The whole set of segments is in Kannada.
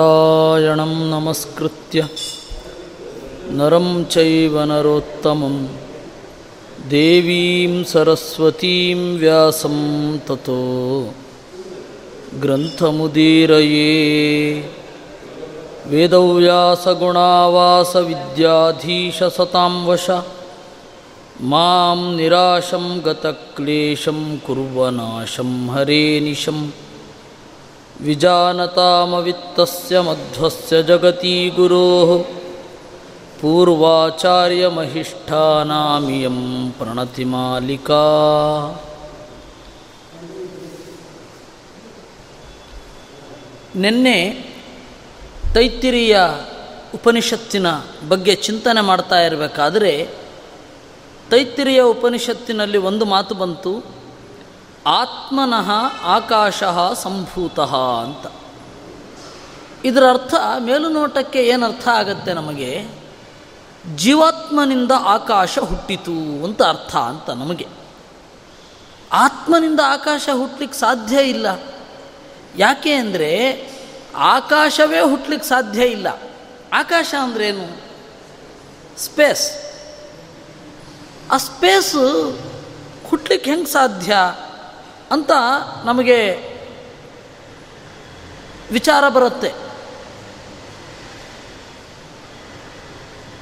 नारायणं नमस्कृत्य नरं चैव नरोत्तमं देवीं सरस्वतीं व्यासं ततो ग्रन्थमुदीरये वेदव्यासगुणावासविद्याधीशसतां वश निराशं गतक्लेशं कुर्वनाशं हरे निशम् विजानतामवित्तस्य मध्वस्य जगती गुरोः पूर्वाचार्यमहिष्ठानामियं प्रणतिमालिका ನಿನ್ನೆ ತೈತ್ತಿರಿಯ ಉಪನಿಷತ್ತಿನ ಬಗ್ಗೆ ಚಿಂತನೆ ಮಾಡ್ತಾ ಇರಬೇಕಾದರೆ ತೈತ್ತಿರಿಯ ಉಪನಿಷತ್ತಿನಲ್ಲಿ ಒಂದು ಮಾತು ಬಂತು ಆತ್ಮನಃ ಆಕಾಶ ಸಂಭೂತ ಅಂತ. ಇದರ ಅರ್ಥ, ಮೇಲುನೋಟಕ್ಕೆ ಏನರ್ಥ ಆಗತ್ತೆ ನಮಗೆ? ಜೀವಾತ್ಮನಿಂದ ಆಕಾಶ ಹುಟ್ಟಿತು ಅಂತ ಅರ್ಥ ಅಂತ ನಮಗೆ. ಆತ್ಮನಿಂದ ಆಕಾಶ ಹುಟ್ಟಲಿಕ್ಕೆ ಸಾಧ್ಯ ಇಲ್ಲ. ಯಾಕೆ ಅಂದರೆ ಆಕಾಶವೇ ಹುಟ್ಟಲಿಕ್ಕೆ ಸಾಧ್ಯ ಇಲ್ಲ. ಆಕಾಶ ಅಂದ್ರೇನು ಸ್ಪೇಸ್. ಆ ಸ್ಪೇಸು ಹುಟ್ಟಲಿಕ್ಕೆ ಹೆಂಗೆ ಸಾಧ್ಯ? ಅಂತ ನಮಗೆ ವಿಚಾರ ಬರುತ್ತೆ.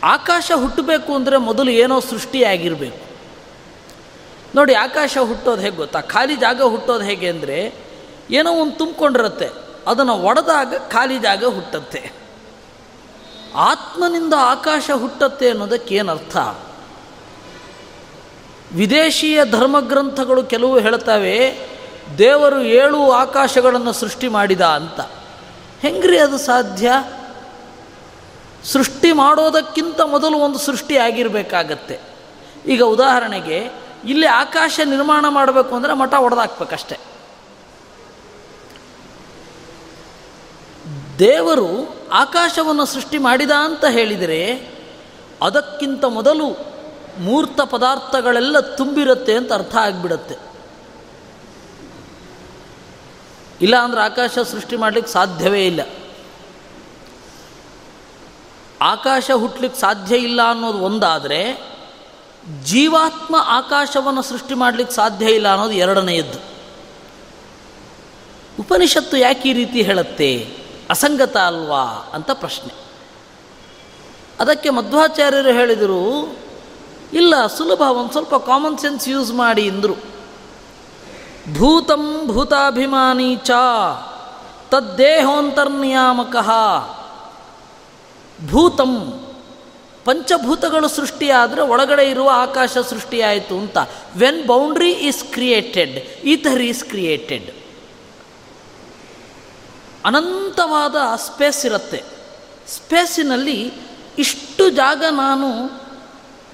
ಆಕಾಶ ಹುಟ್ಟಬೇಕು ಅಂದರೆ ಮೊದಲು ಏನೋ ಸೃಷ್ಟಿಯಾಗಿರಬೇಕು. ನೋಡಿ, ಆಕಾಶ ಹುಟ್ಟೋದು ಹೇಗೆ ಗೊತ್ತಾ? ಖಾಲಿ ಜಾಗ ಹುಟ್ಟೋದು ಹೇಗೆ ಅಂದರೆ ಏನೋ ಒಂದು ತುಂಬಿಕೊಂಡಿರುತ್ತೆ. ಅದನ್ನು ಒಡೆದಾಗ ಖಾಲಿ ಜಾಗ ಹುಟ್ಟತ್ತೆ. ಆತ್ಮನಿಂದ ಆಕಾಶ ಹುಟ್ಟತ್ತೆ ಅನ್ನೋದಕ್ಕೆ ಏನರ್ಥ? ವಿದೇಶೀಯ ಧರ್ಮಗ್ರಂಥಗಳು ಕೆಲವು ಹೇಳ್ತವೆ, ದೇವರು ಏಳು ಆಕಾಶಗಳನ್ನು ಸೃಷ್ಟಿ ಮಾಡಿದ ಅಂತ. ಹೆಂಗ್ರಿ ಅದು ಸಾಧ್ಯ? ಸೃಷ್ಟಿ ಮಾಡೋದಕ್ಕಿಂತ ಮೊದಲು ಒಂದು ಸೃಷ್ಟಿ ಆಗಿರಬೇಕಾಗತ್ತೆ. ಈಗ ಉದಾಹರಣೆಗೆ, ಇಲ್ಲಿ ಆಕಾಶ ನಿರ್ಮಾಣ ಮಾಡಬೇಕು ಅಂದರೆ ಮಠ ಒಡೆದಾಕ್ಬೇಕಷ್ಟೆ. ದೇವರು ಆಕಾಶವನ್ನು ಸೃಷ್ಟಿ ಮಾಡಿದ ಅಂತ ಹೇಳಿದರೆ, ಅದಕ್ಕಿಂತ ಮೊದಲು ಮೂರ್ತ ಪದಾರ್ಥಗಳೆಲ್ಲ ತುಂಬಿರುತ್ತೆ ಅಂತ ಅರ್ಥ ಆಗಿಬಿಡುತ್ತೆ. ಇಲ್ಲ ಅಂದರೆ ಆಕಾಶ ಸೃಷ್ಟಿ ಮಾಡಲಿಕ್ಕೆ ಸಾಧ್ಯವೇ ಇಲ್ಲ. ಆಕಾಶ ಹುಟ್ಟಲಿಕ್ಕೆ ಸಾಧ್ಯ ಇಲ್ಲ ಅನ್ನೋದು ಒಂದಾದರೆ ಜೀವಾತ್ಮ ಆಕಾಶವನ್ನು ಸೃಷ್ಟಿ ಮಾಡಲಿಕ್ಕೆ ಸಾಧ್ಯ ಇಲ್ಲ ಅನ್ನೋದು ಎರಡನೆಯದ್ದು. ಉಪನಿಷತ್ತು ಯಾಕೆ ಈ ರೀತಿ ಹೇಳುತ್ತೆ? ಅಸಂಗತ ಅಲ್ವಾ ಅಂತ ಪ್ರಶ್ನೆ. ಅದಕ್ಕೆ ಮಧ್ವಾಚಾರ್ಯರು ಹೇಳಿದರು ಇಲ್ಲ, ಸುಲಭ, ಒಂದು ಸ್ವಲ್ಪ ಕಾಮನ್ ಸೆನ್ಸ್ ಯೂಸ್ ಮಾಡಿ ಅಂದರು ಭೂತಂ ಭೂತಾಭಿಮಾನಿ ಚ, ತದ್ದೇಹೋಂತರ್ನಿಯಾಮಕ. ಭೂತಂ, ಪಂಚಭೂತಗಳು ಸೃಷ್ಟಿಯಾದರೆ ಒಳಗಡೆ ಇರುವ ಆಕಾಶ ಸೃಷ್ಟಿಯಾಯಿತು ಅಂತ. When boundary is created ether is created ಅನಂತವಾದ space ಇರುತ್ತೆ. ಸ್ಪೇಸಿನಲ್ಲಿ ಇಷ್ಟು ಜಾಗ ನಾನು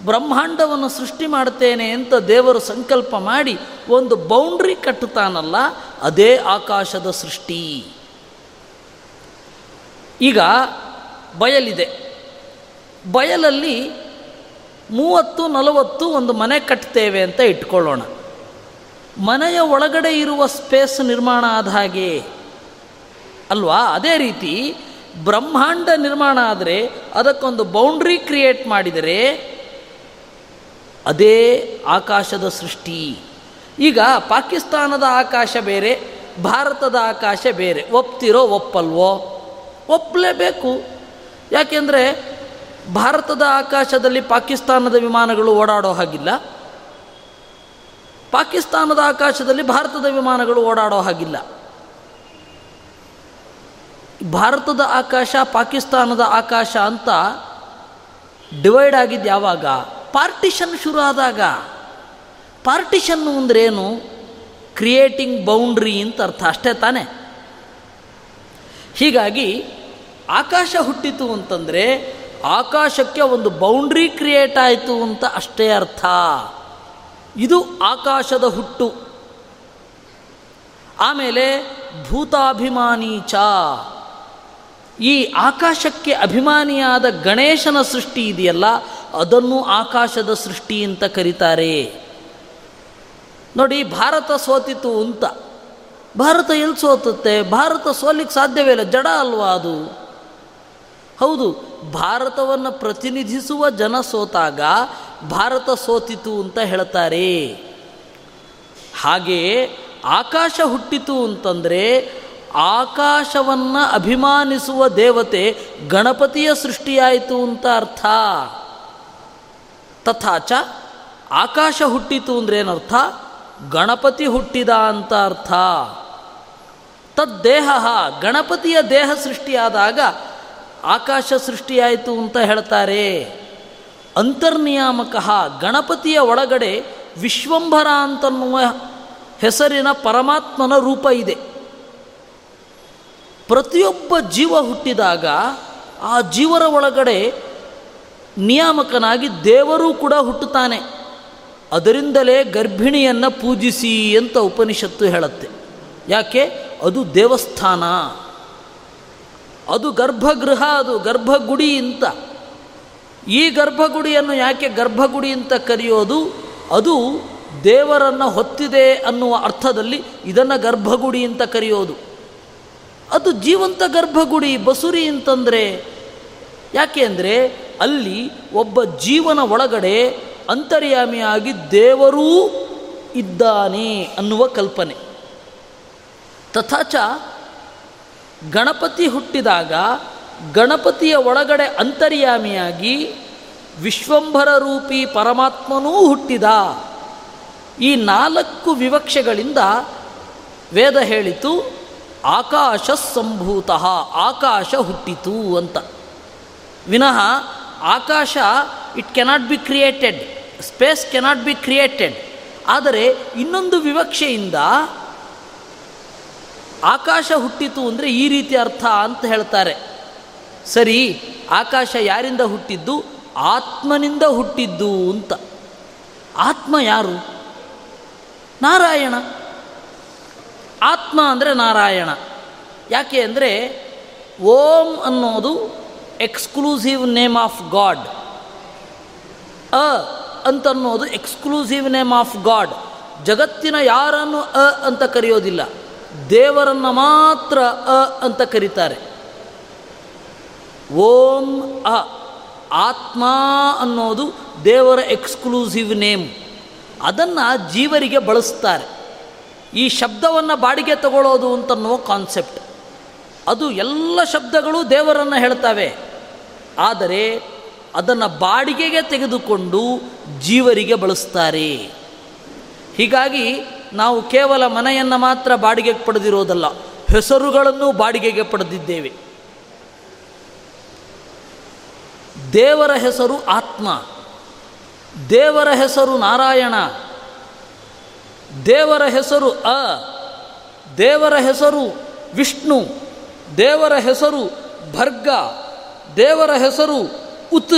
ಬ್ರಹ್ಮಾಂಡವನ್ನು ಸೃಷ್ಟಿ ಮಾಡ್ತೇನೆ ಅಂತ ದೇವರು ಸಂಕಲ್ಪ ಮಾಡಿ ಒಂದು ಬೌಂಡ್ರಿ ಕಟ್ಟುತ್ತಾನಲ್ಲ, ಅದೇ ಆಕಾಶದ ಸೃಷ್ಟಿ. ಈಗ ಬಯಲಿದೆ. ಬಯಲಲ್ಲಿ ಮೂವತ್ತು, ನಲವತ್ತು ಒಂದು ಮನೆ ಕಟ್ತೇವೆ ಅಂತ ಇಟ್ಕೊಳ್ಳೋಣ. ಮನೆಯ ಒಳಗಡೆ ಇರುವ ಸ್ಪೇಸ್ ನಿರ್ಮಾಣ ಆದ ಹಾಗೆ. ಅಲ್ವಾ? ಅದೇ ರೀತಿ ಬ್ರಹ್ಮಾಂಡ ನಿರ್ಮಾಣ ಆದರೆ ಅದಕ್ಕೊಂದು ಬೌಂಡ್ರಿ ಕ್ರಿಯೇಟ್ ಮಾಡಿದರೆ ಅದೇ ಆಕಾಶದ ಸೃಷ್ಟಿ. ಈಗ ಪಾಕಿಸ್ತಾನದ ಆಕಾಶ ಬೇರೆ, ಭಾರತದ ಆಕಾಶ ಬೇರೆ. ಒಪ್ತಿರೋ, ಒಪ್ಪಲ್ವೋ? ಒಪ್ಪಲೇಬೇಕು ಯಾಕೆಂದರೆ ಭಾರತದ ಆಕಾಶದಲ್ಲಿ ಪಾಕಿಸ್ತಾನದ ವಿಮಾನಗಳು ಓಡಾಡೋ ಹಾಗಿಲ್ಲ. ಪಾಕಿಸ್ತಾನದ ಆಕಾಶದಲ್ಲಿ ಭಾರತದ ವಿಮಾನಗಳು ಓಡಾಡೋ ಹಾಗಿಲ್ಲ. ಭಾರತದ ಆಕಾಶ ಪಾಕಿಸ್ತಾನದ ಆಕಾಶ ಅಂತ ಡಿವೈಡ್ ಆಗಿದ್ದು ಯಾವಾಗ ಪಾರ್ಟಿಷನ್ ಶುರು ಆದಾಗ ಪಾರ್ಟಿಷನ್ನು ಅಂದ್ರೇನು? ಕ್ರಿಯೇಟಿಂಗ್ ಬೌಂಡ್ರಿ ಅಂತ ಅರ್ಥ ಅಷ್ಟೇ ತಾನೆ. ಹೀಗಾಗಿ, ಆಕಾಶ ಹುಟ್ಟಿತು ಅಂತಂದರೆ, ಆಕಾಶಕ್ಕೆ ಒಂದು ಬೌಂಡ್ರಿ ಕ್ರಿಯೇಟ್ ಆಯಿತು ಅಂತ ಅಷ್ಟೇ ಅರ್ಥ. ಇದು ಆಕಾಶದ ಹುಟ್ಟು. ಆಮೇಲೆ ಭೂತಾಭಿಮಾನಿ ಚ. ಈ ಆಕಾಶಕ್ಕೆ ಅಭಿಮಾನಿಯಾದ ಗಣೇಶನ ಸೃಷ್ಟಿ ಇದೆಯಲ್ಲ, ಅದನ್ನು ಆಕಾಶದ ಸೃಷ್ಟಿ ಅಂತ ಕರೀತಾರೆ. ನೋಡಿ, ಭಾರತ ಸೋತಿತ್ತು ಅಂತ. ಭಾರತ ಎಲ್ಲಿ ಸೋತುತ್ತೆ? ಭಾರತ ಸೋಲಿಕ್ಕೆ ಸಾಧ್ಯವೇ ಇಲ್ಲ, ಜಡ ಅಲ್ವಾ ಅದು? ಹೌದು, ಭಾರತವನ್ನು ಪ್ರತಿನಿಧಿಸುವ ಜನ ಸೋತಾಗ ಭಾರತ ಸೋತಿತು ಅಂತ ಹೇಳ್ತಾರೆ. ಹಾಗೆಯೇ ಆಕಾಶ ಹುಟ್ಟಿತು ಅಂತಂದರೆ ಆಕಾಶವನ್ನು ಅಭಿಮಾನಿಸುವ ದೇವತೆ ಗಣಪತಿಯ ಸೃಷ್ಟಿಯಾಯಿತು ಅಂತ ಅರ್ಥ. ತಥಾಚ ಆಕಾಶ ಹುಟ್ಟಿತು ಅಂದ್ರೆ ಏನರ್ಥ? ಗಣಪತಿ ಹುಟ್ಟಿದ ಅಂತ ಅರ್ಥ. ತದ್ದೇಹ ಗಣಪತಿಯ ದೇಹ ಸೃಷ್ಟಿಯಾದಾಗ ಆಕಾಶ ಸೃಷ್ಟಿಯಾಯಿತು ಅಂತ ಹೇಳ್ತಾರೆ. ಅಂತರ್ನಿಯಾಮಕ ಗಣಪತಿಯ ಒಳಗಡೆ ವಿಶ್ವಂಭರ ಅಂತನ್ನುವ ಹೆಸರಿನ ಪರಮಾತ್ಮನ ರೂಪ ಇದೆ. ಪ್ರತಿಯೊಬ್ಬ ಜೀವ ಹುಟ್ಟಿದಾಗ ಆ ಜೀವರ ಒಳಗಡೆ ನಿಯಾಮಕನಾಗಿ ದೇವರೂ ಕೂಡ ಹುಟ್ಟುತ್ತಾನೆ. ಅದರಿಂದಲೇ ಗರ್ಭಿಣಿಯನ್ನು ಪೂಜಿಸಿ ಅಂತ ಉಪನಿಷತ್ತು ಹೇಳುತ್ತೆ. ಯಾಕೆ? ಅದು ದೇವಸ್ಥಾನ. ಅದು ಗರ್ಭಗೃಹ, ಅದು ಗರ್ಭಗುಡಿ ಅಂತ. ಈ ಗರ್ಭಗುಡಿಯನ್ನು ಯಾಕೆ ಗರ್ಭಗುಡಿ ಅಂತ ಕರೆಯೋದು? ಅದು ದೇವರನ್ನು ಹೊತ್ತಿದೆ ಅನ್ನುವ ಅರ್ಥದಲ್ಲಿ ಇದನ್ನು ಗರ್ಭಗುಡಿ ಅಂತ ಕರೆಯೋದು. ಅದು ಜೀವಂತ ಗರ್ಭಗುಡಿ ಬಸುರಿ ಅಂತಂದರೆ ಯಾಕೆ ಅಂದರೆ ಅಲ್ಲಿ ಒಬ್ಬ ಜೀವನ ಒಳಗಡೆ ಅಂತರ್ಯಾಮಿಯಾಗಿ ದೇವರೂ ಇದ್ದಾನೆ ಅನ್ನುವ ಕಲ್ಪನೆ. ತಥಾಚ ಗಣಪತಿ ಹುಟ್ಟಿದಾಗ ಗಣಪತಿಯ ಒಳಗಡೆ ಅಂತರ್ಯಾಮಿಯಾಗಿ ವಿಶ್ವಂಭರ ರೂಪಿ ಪರಮಾತ್ಮನೂ ಹುಟ್ಟಿದ. ಈ ನಾಲ್ಕು ವಿವಕ್ಷೆಗಳಿಂದ ವೇದ ಹೇಳಿತು ಆಕಾಶ ಸಂಭೂತ ಆಕಾಶ ಹುಟ್ಟಿತು ಅಂತ. ವಿನಃ ಆಕಾಶ it cannot be created space cannot be created ಆದರೆ ಇನ್ನೊಂದು ವಿವಕ್ಷೆಯಿಂದ ಆಕಾಶ ಹುಟ್ಟಿತು ಅಂದರೆ ಈ ರೀತಿ ಅರ್ಥ ಅಂತ ಹೇಳ್ತಾರೆ. ಸರಿ, ಆಕಾಶ ಯಾರಿಂದ ಹುಟ್ಟಿದ್ದು? ಆತ್ಮನಿಂದ ಹುಟ್ಟಿದ್ದು ಅಂತ. ಆತ್ಮ ಯಾರು? ನಾರಾಯಣ. ಆತ್ಮ ಅಂದರೆ ನಾರಾಯಣ. ಯಾಕೆ ಅಂದರೆ ಓಂ ಅನ್ನೋದು ಎಕ್ಸ್ಕ್ಲೂಸಿವ್ ನೇಮ್ ಆಫ್ ಗಾಡ್. ಅ ಅಂತನ್ನೋದು ಎಕ್ಸ್ಕ್ಲೂಸಿವ್ ನೇಮ್ ಆಫ್ ಗಾಡ್. ಜಗತ್ತಿನ ಯಾರನ್ನು ಅ ಅಂತ ಕರೆಯೋದಿಲ್ಲ, ದೇವರನ್ನು ಮಾತ್ರ ಅ ಅಂತ ಕರೀತಾರೆ. ಓಂ ಅ, ಆತ್ಮ ಅನ್ನೋದು ದೇವರ ಎಕ್ಸ್ಕ್ಲೂಸಿವ್ ನೇಮ್. ಅದನ್ನು ಜೀವರಿಗೆ ಬಳಸ್ತಾರೆ. ಈ ಶಬ್ದವನ್ನು ಬಾಡಿಗೆ ತಗೊಳ್ಳೋದು ಅಂತನ್ನುವ ಕಾನ್ಸೆಪ್ಟ್ ಅದು ಎಲ್ಲ ಶಬ್ದಗಳು ದೇವರನ್ನು ಹೇಳ್ತವೆ. ಆದರೆ ಅದನ್ನು ಬಾಡಿಗೆಗೆ ತೆಗೆದುಕೊಂಡು ಜೀವರಿಗೆ ಬಳಸ್ತಾರೆ. ಹೀಗಾಗಿ ನಾವು ಕೇವಲ ಮನೆಯನ್ನು ಮಾತ್ರ ಬಾಡಿಗೆಗೆ ಪಡೆದಿರೋದಲ್ಲ, ಹೆಸರುಗಳನ್ನು ಬಾಡಿಗೆಗೆ ಪಡೆದಿದ್ದೇವೆ. ದೇವರ ಹೆಸರು ಆತ್ಮ, ದೇವರ ಹೆಸರು ನಾರಾಯಣ ದೇವರ ಹೆಸರು ಅ, ದೇವರ ಹೆಸರು ವಿಷ್ಣು, ದೇವರ ಹೆಸರು ಭರ್ಗ, ದೇವರ ಹೆಸರು ಉತ್,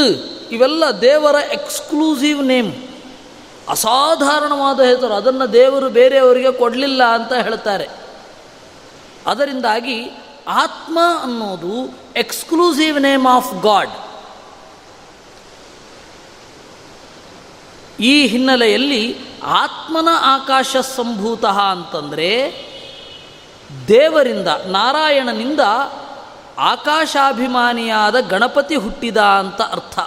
ಇವೆಲ್ಲ ದೇವರ ಎಕ್ಸ್ಕ್ಲೂಸಿವ್ ನೇಮ್. ಅಸಾಧಾರಣವಾದ ಹೆಸರು, ಅದನ್ನು ದೇವರು ಬೇರೆಯವರಿಗೆ ಕೊಡಲಿಲ್ಲ ಅಂತ ಹೇಳ್ತಾರೆ. ಅದರಿಂದಾಗಿ ಆತ್ಮ ಅನ್ನೋದು ಎಕ್ಸ್ಕ್ಲೂಸಿವ್ ನೇಮ್ ಆಫ್ ಗಾಡ್. ಈ ಹಿನ್ನೆಲೆಯಲ್ಲಿ ಆತ್ಮನ ಆಕಾಶ ಸಂಭೂತ ಅಂತಂದರೆ ದೇವರಿಂದ, ನಾರಾಯಣನಿಂದ ಆಕಾಶಾಭಿಮಾನಿಯಾದ ಗಣಪತಿ ಹುಟ್ಟಿದ ಅಂತ ಅರ್ಥ.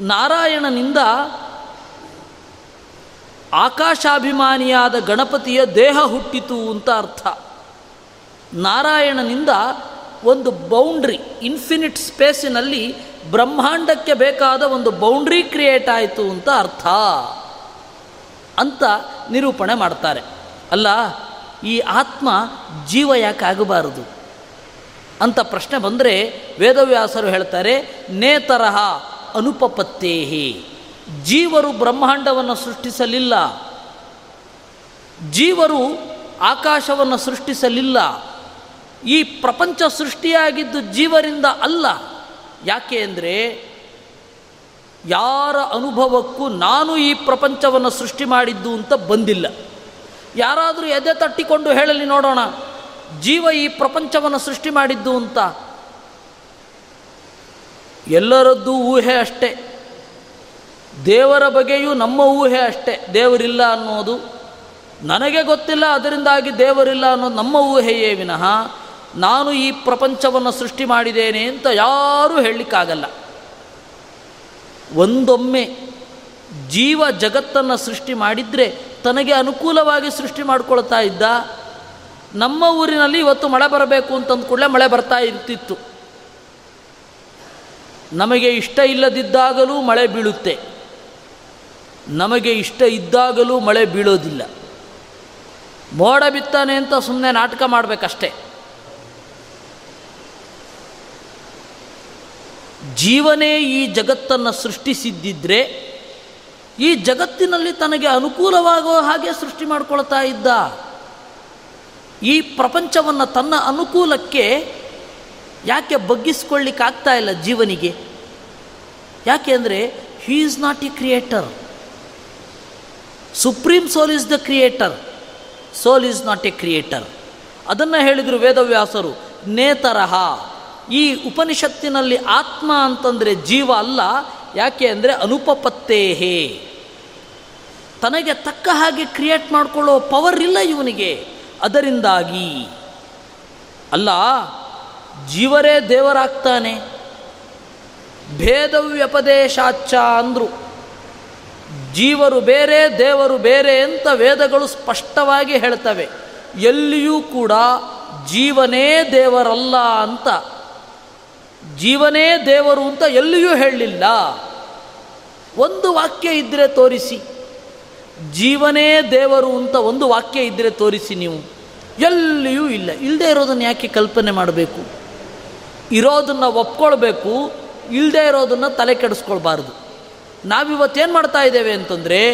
ನಾರಾಯಣನಿಂದ ಆಕಾಶಾಭಿಮಾನಿಯಾದ ಗಣಪತಿಯ ದೇಹ ಹುಟ್ಟಿತು ಅಂತ ಅರ್ಥ. ನಾರಾಯಣನಿಂದ ಒಂದು ಬೌಂಡ್ರಿ ಇನ್ಫಿನಿಟ್ ಸ್ಪೇಸಿನಲ್ಲಿ ಬ್ರಹ್ಮಾಂಡಕ್ಕೆ ಬೇಕಾದ ಒಂದು ಬೌಂಡ್ರಿ ಕ್ರಿಯೇಟ್ ಆಯಿತು ಅಂತ ಅರ್ಥ. ಅಂತ ನಿರೂಪಣೆ ಮಾಡ್ತಾರೆ. ಅಲ್ಲ, ಈ ಆತ್ಮ ಜೀವ ಯಾಕೆ ಆಗಬಾರದು? ಅಂತ ಪ್ರಶ್ನೆ ಬಂದರೆ ವೇದವ್ಯಾಸರು ಹೇಳ್ತಾರೆ, ನೇತರಹ ಅನುಪಪತ್ತೇಹಿ. ಜೀವರು ಬ್ರಹ್ಮಾಂಡವನ್ನು ಸೃಷ್ಟಿಸಲಿಲ್ಲ. ಜೀವರು ಆಕಾಶವನ್ನು ಸೃಷ್ಟಿಸಲಿಲ್ಲ. ಈ ಪ್ರಪಂಚ ಸೃಷ್ಟಿಯಾಗಿದ್ದು ಜೀವರಿಂದ ಅಲ್ಲ. ಯಾಕೆ ಅಂದರೆ ಯಾರ ಅನುಭವಕ್ಕೂ ನಾನು ಈ ಪ್ರಪಂಚವನ್ನು ಸೃಷ್ಟಿ ಮಾಡಿದ್ದು ಅಂತ ಬಂದಿಲ್ಲ. ಯಾರಾದರೂ ಎದೆ ತಟ್ಟಿಕೊಂಡು ಹೇಳಲಿ ನೋಡೋಣ, ಜೀವ ಈ ಪ್ರಪಂಚವನ್ನು ಸೃಷ್ಟಿ ಮಾಡಿದ್ದು ಅಂತ. ಎಲ್ಲರದ್ದು ಊಹೆ ಅಷ್ಟೇ. ದೇವರ ಬಗೆಯೂ ನಮ್ಮ ಊಹೆ ಅಷ್ಟೇ. ದೇವರಿಲ್ಲ ಅನ್ನೋದು ನನಗೆ ಗೊತ್ತಿಲ್ಲ, ಅದರಿಂದಾಗಿ ದೇವರಿಲ್ಲ ಅನ್ನೋದು ನಮ್ಮ ಊಹೆಯೇ ವಿನಃ. ನಾನು ಈ ಪ್ರಪಂಚವನ್ನು ಸೃಷ್ಟಿ ಮಾಡಿದ್ದೇನೆ ಅಂತ ಯಾರೂ ಹೇಳಲಿಕ್ಕಾಗಲ್ಲ. ಒಂದೊಮ್ಮೆ ಜೀವ ಜಗತ್ತನ್ನು ಸೃಷ್ಟಿ ಮಾಡಿದರೆ ತನಗೆ ಅನುಕೂಲವಾಗಿ ಸೃಷ್ಟಿ ಮಾಡಿಕೊಳ್ತಾ ಇದ್ದ ನಮ್ಮ ಊರಿನಲ್ಲಿ ಇವತ್ತು ಮಳೆ ಬರಬೇಕು ಅಂತಂದ ಕೂಡಲೇ ಮಳೆ ಬರ್ತಾ ಇರ್ತಿತ್ತು. ನಮಗೆ ಇಷ್ಟ ಇಲ್ಲದಿದ್ದಾಗಲೂ ಮಳೆ ಬೀಳುತ್ತೆ. ನಮಗೆ ಇಷ್ಟ ಇದ್ದಾಗಲೂ ಮಳೆ ಬೀಳೋದಿಲ್ಲ. ಮೋಡ ಬಿತ್ತಾನೆ ಅಂತ ಸುಮ್ಮನೆ ನಾಟಕ ಮಾಡಬೇಕಷ್ಟೆ. ಜೀವನೇ ಈ ಜಗತ್ತನ್ನು ಸೃಷ್ಟಿಸಿದ್ದಿದ್ರೆ ಈ ಜಗತ್ತಿನಲ್ಲಿ ತನಗೆ ಅನುಕೂಲವಾಗೋ ಹಾಗೆ ಸೃಷ್ಟಿ ಮಾಡಿಕೊಳ್ತಾ ಇದ್ದ. ಈ ಪ್ರಪಂಚವನ್ನು ತನ್ನ ಅನುಕೂಲಕ್ಕೆ ಯಾಕೆ ಬಗ್ಗಿಸ್ಕೊಳ್ಳಿಕ್ಕಾಗ್ತಾ ಇಲ್ಲ ಜೀವನಿಗೆ? ಯಾಕೆ ಅಂದರೆ he is not a creator supreme soul is the creator soul is not a creator ಅದನ್ನು ಹೇಳಿದರು ವೇದವ್ಯಾಸರು, ನೇತರಹ. ಈ ಉಪನಿಷತ್ತಿನಲ್ಲಿ ಆತ್ಮ ಅಂತಂದರೆ ಜೀವ ಅಲ್ಲ, ಯಾಕೆ ಅಂದರೆ ಅನುಪಪತ್ತೇಹೇ. ತನಗೆ ತಕ್ಕ ಹಾಗೆ ಕ್ರಿಯೇಟ್ ಮಾಡಿಕೊಳ್ಳೋ ಪವರ್ ಇಲ್ಲ ಇವನಿಗೆ. ಅದರಿಂದಾಗಿ ಅಲ್ಲ, ಜೀವರೇ ದೇವರಾಗ್ತಾನೆ. ಭೇದವ್ಯಪದೇಶಾಚ ಅಂದರು. ಜೀವರು ಬೇರೆ, ದೇವರು ಬೇರೆ ಅಂತ ವೇದಗಳು ಸ್ಪಷ್ಟವಾಗಿ ಹೇಳ್ತವೆ. ಎಲ್ಲಿಯೂ ಕೂಡ ಜೀವನೇ ದೇವರಲ್ಲ ಅಂತ. ಜೀವನೇ ದೇವರು ಅಂತ ಎಲ್ಲಿಯೂ ಹೇಳಲಿಲ್ಲ. ಒಂದು ವಾಕ್ಯ ಇದ್ದರೆ ತೋರಿಸಿ. ಜೀವನೇ ದೇವರು ಅಂತ ಒಂದು ವಾಕ್ಯ ಇದ್ದರೆ ತೋರಿಸಿ ನೀವು. ಎಲ್ಲಿಯೂ ಇಲ್ಲ. ಇಲ್ಲದೆ ಇರೋದನ್ನು ಯಾಕೆ ಕಲ್ಪನೆ ಮಾಡಬೇಕು? ಇರೋದನ್ನು ಒಪ್ಕೊಳ್ಬೇಕು ಇಲ್ಲದೆ ಇರೋದನ್ನು ತಲೆ ಕೆಡಿಸ್ಕೊಳ್ಬಾರ್ದು. ನಾವಿವತ್ತೇನು ಮಾಡ್ತಾ ಇದ್ದೇವೆ ಅಂತಂದರೆ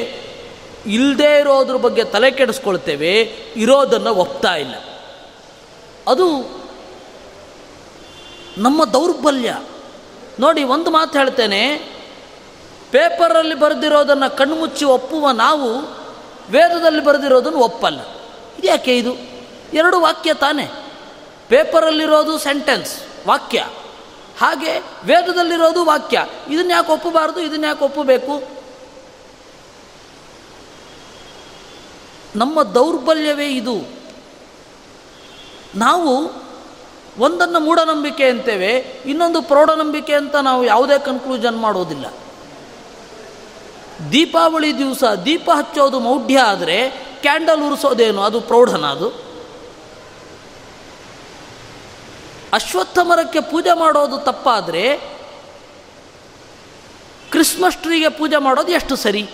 ಇಲ್ಲದೆ ಇರೋದ್ರ ಬಗ್ಗೆ ತಲೆ ಕೆಡಿಸ್ಕೊಳ್ತೇವೆ, ಇರೋದನ್ನು ಒಪ್ತಾ ಇಲ್ಲ. ಅದು ನಮ್ಮ ದೌರ್ಬಲ್ಯ. ನೋಡಿ, ಒಂದು ಮಾತು ಹೇಳ್ತೇನೆ. ಪೇಪರಲ್ಲಿ ಬರೆದಿರೋದನ್ನು ಕಣ್ಮುಚ್ಚಿ ಒಪ್ಪುವ ನಾವು ವೇದದಲ್ಲಿ ಬರೆದಿರೋದನ್ನು ಒಪ್ಪಲ್ಲ. ಇದ್ಯಾಕೆ ಇದು? ಎರಡು ವಾಕ್ಯ ತಾನೇ. ಪೇಪರಲ್ಲಿರೋದು ಸೆಂಟೆನ್ಸ್, ವಾಕ್ಯ. ಹಾಗೆ ವೇದದಲ್ಲಿರೋದು ವಾಕ್ಯ. ಇದನ್ನ ಯಾಕೆ ಒಪ್ಪಬಾರ್ದು? ಇದನ್ನ ಯಾಕೆ ಒಪ್ಪಬೇಕು? ನಮ್ಮ ದೌರ್ಬಲ್ಯವೇ ಇದು. ನಾವು ಒಂದನ್ನು ಮೂಢನಂಬಿಕೆ ಅಂತೇವೆ, ಇನ್ನೊಂದು ಪ್ರೌಢನಂಬಿಕೆ ಅಂತ ನಾವು ಯಾವುದೇ ಕನ್ಕ್ಲೂಷನ್ ಮಾಡೋದಿಲ್ಲ. ದೀಪಾವಳಿ ದಿವಸ ದೀಪ ಹಚ್ಚೋದು ಮೌಢ್ಯ ಆದರೆ ಕ್ಯಾಂಡಲ್ ಉರಿಸೋದೇನು? ಅದು ಪ್ರೌಢನ ಅದು. ಅಶ್ವತ್ಥ ಮರಕ್ಕೆ ಪೂಜೆ ಮಾಡೋದು ತಪ್ಪಾದರೆ ಕ್ರಿಸ್ಮಸ್ ಟ್ರೀಗೆ ಪೂಜೆ ಮಾಡೋದು ಎಷ್ಟು ಸರಿ?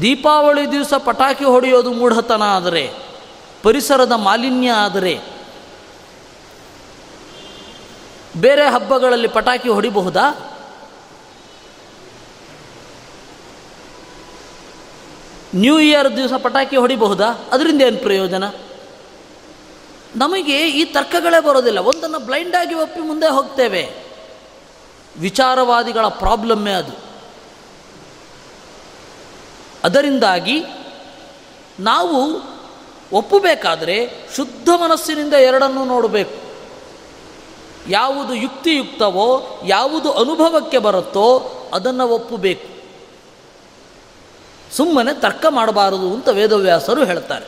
ದೀಪಾವಳಿ ದಿವಸ ಪಟಾಕಿ ಹೊಡೆಯೋದು ಮೂಢತನ ಆದರೆ ಪರಿಸರದ ಮಾಲಿನ್ಯ ಆದರೆ ಬೇರೆ ಹಬ್ಬಗಳಲ್ಲಿ ಪಟಾಕಿ ಹೊಡಿಬಹುದಾ? ನ್ಯೂ ಇಯರ್ ದಿವಸ ಪಟಾಕಿ ಹೊಡಿಬಹುದಾ? ಅದರಿಂದ ಏನು ಪ್ರಯೋಜನ? ನಮಗೆ ಈ ತರ್ಕಗಳೇ ಬರೋದಿಲ್ಲ. ಒಂದನ್ನು ಬ್ಲೈಂಡಾಗಿ ಒಪ್ಪಿ ಮುಂದೆ ಹೋಗ್ತೇವೆ. ವಿಚಾರವಾದಿಗಳ ಪ್ರಾಬ್ಲಮ್ಮೇ ಅದು. ಅದರಿಂದಾಗಿ ನಾವು ಒಪ್ಪಬೇಕಾದರೆ ಶುದ್ಧ ಮನಸ್ಸಿನಿಂದ ಎರಡನ್ನೂ ನೋಡಬೇಕು. ಯಾವುದು ಯುಕ್ತಿಯುಕ್ತವೋ, ಯಾವುದು ಅನುಭವಕ್ಕೆ ಬರುತ್ತೋ ಅದನ್ನು ಒಪ್ಪಬೇಕು. ಸುಮ್ಮನೆ ತರ್ಕ ಮಾಡಬಾರದು ಅಂತ ವೇದವ್ಯಾಸರು ಹೇಳ್ತಾರೆ.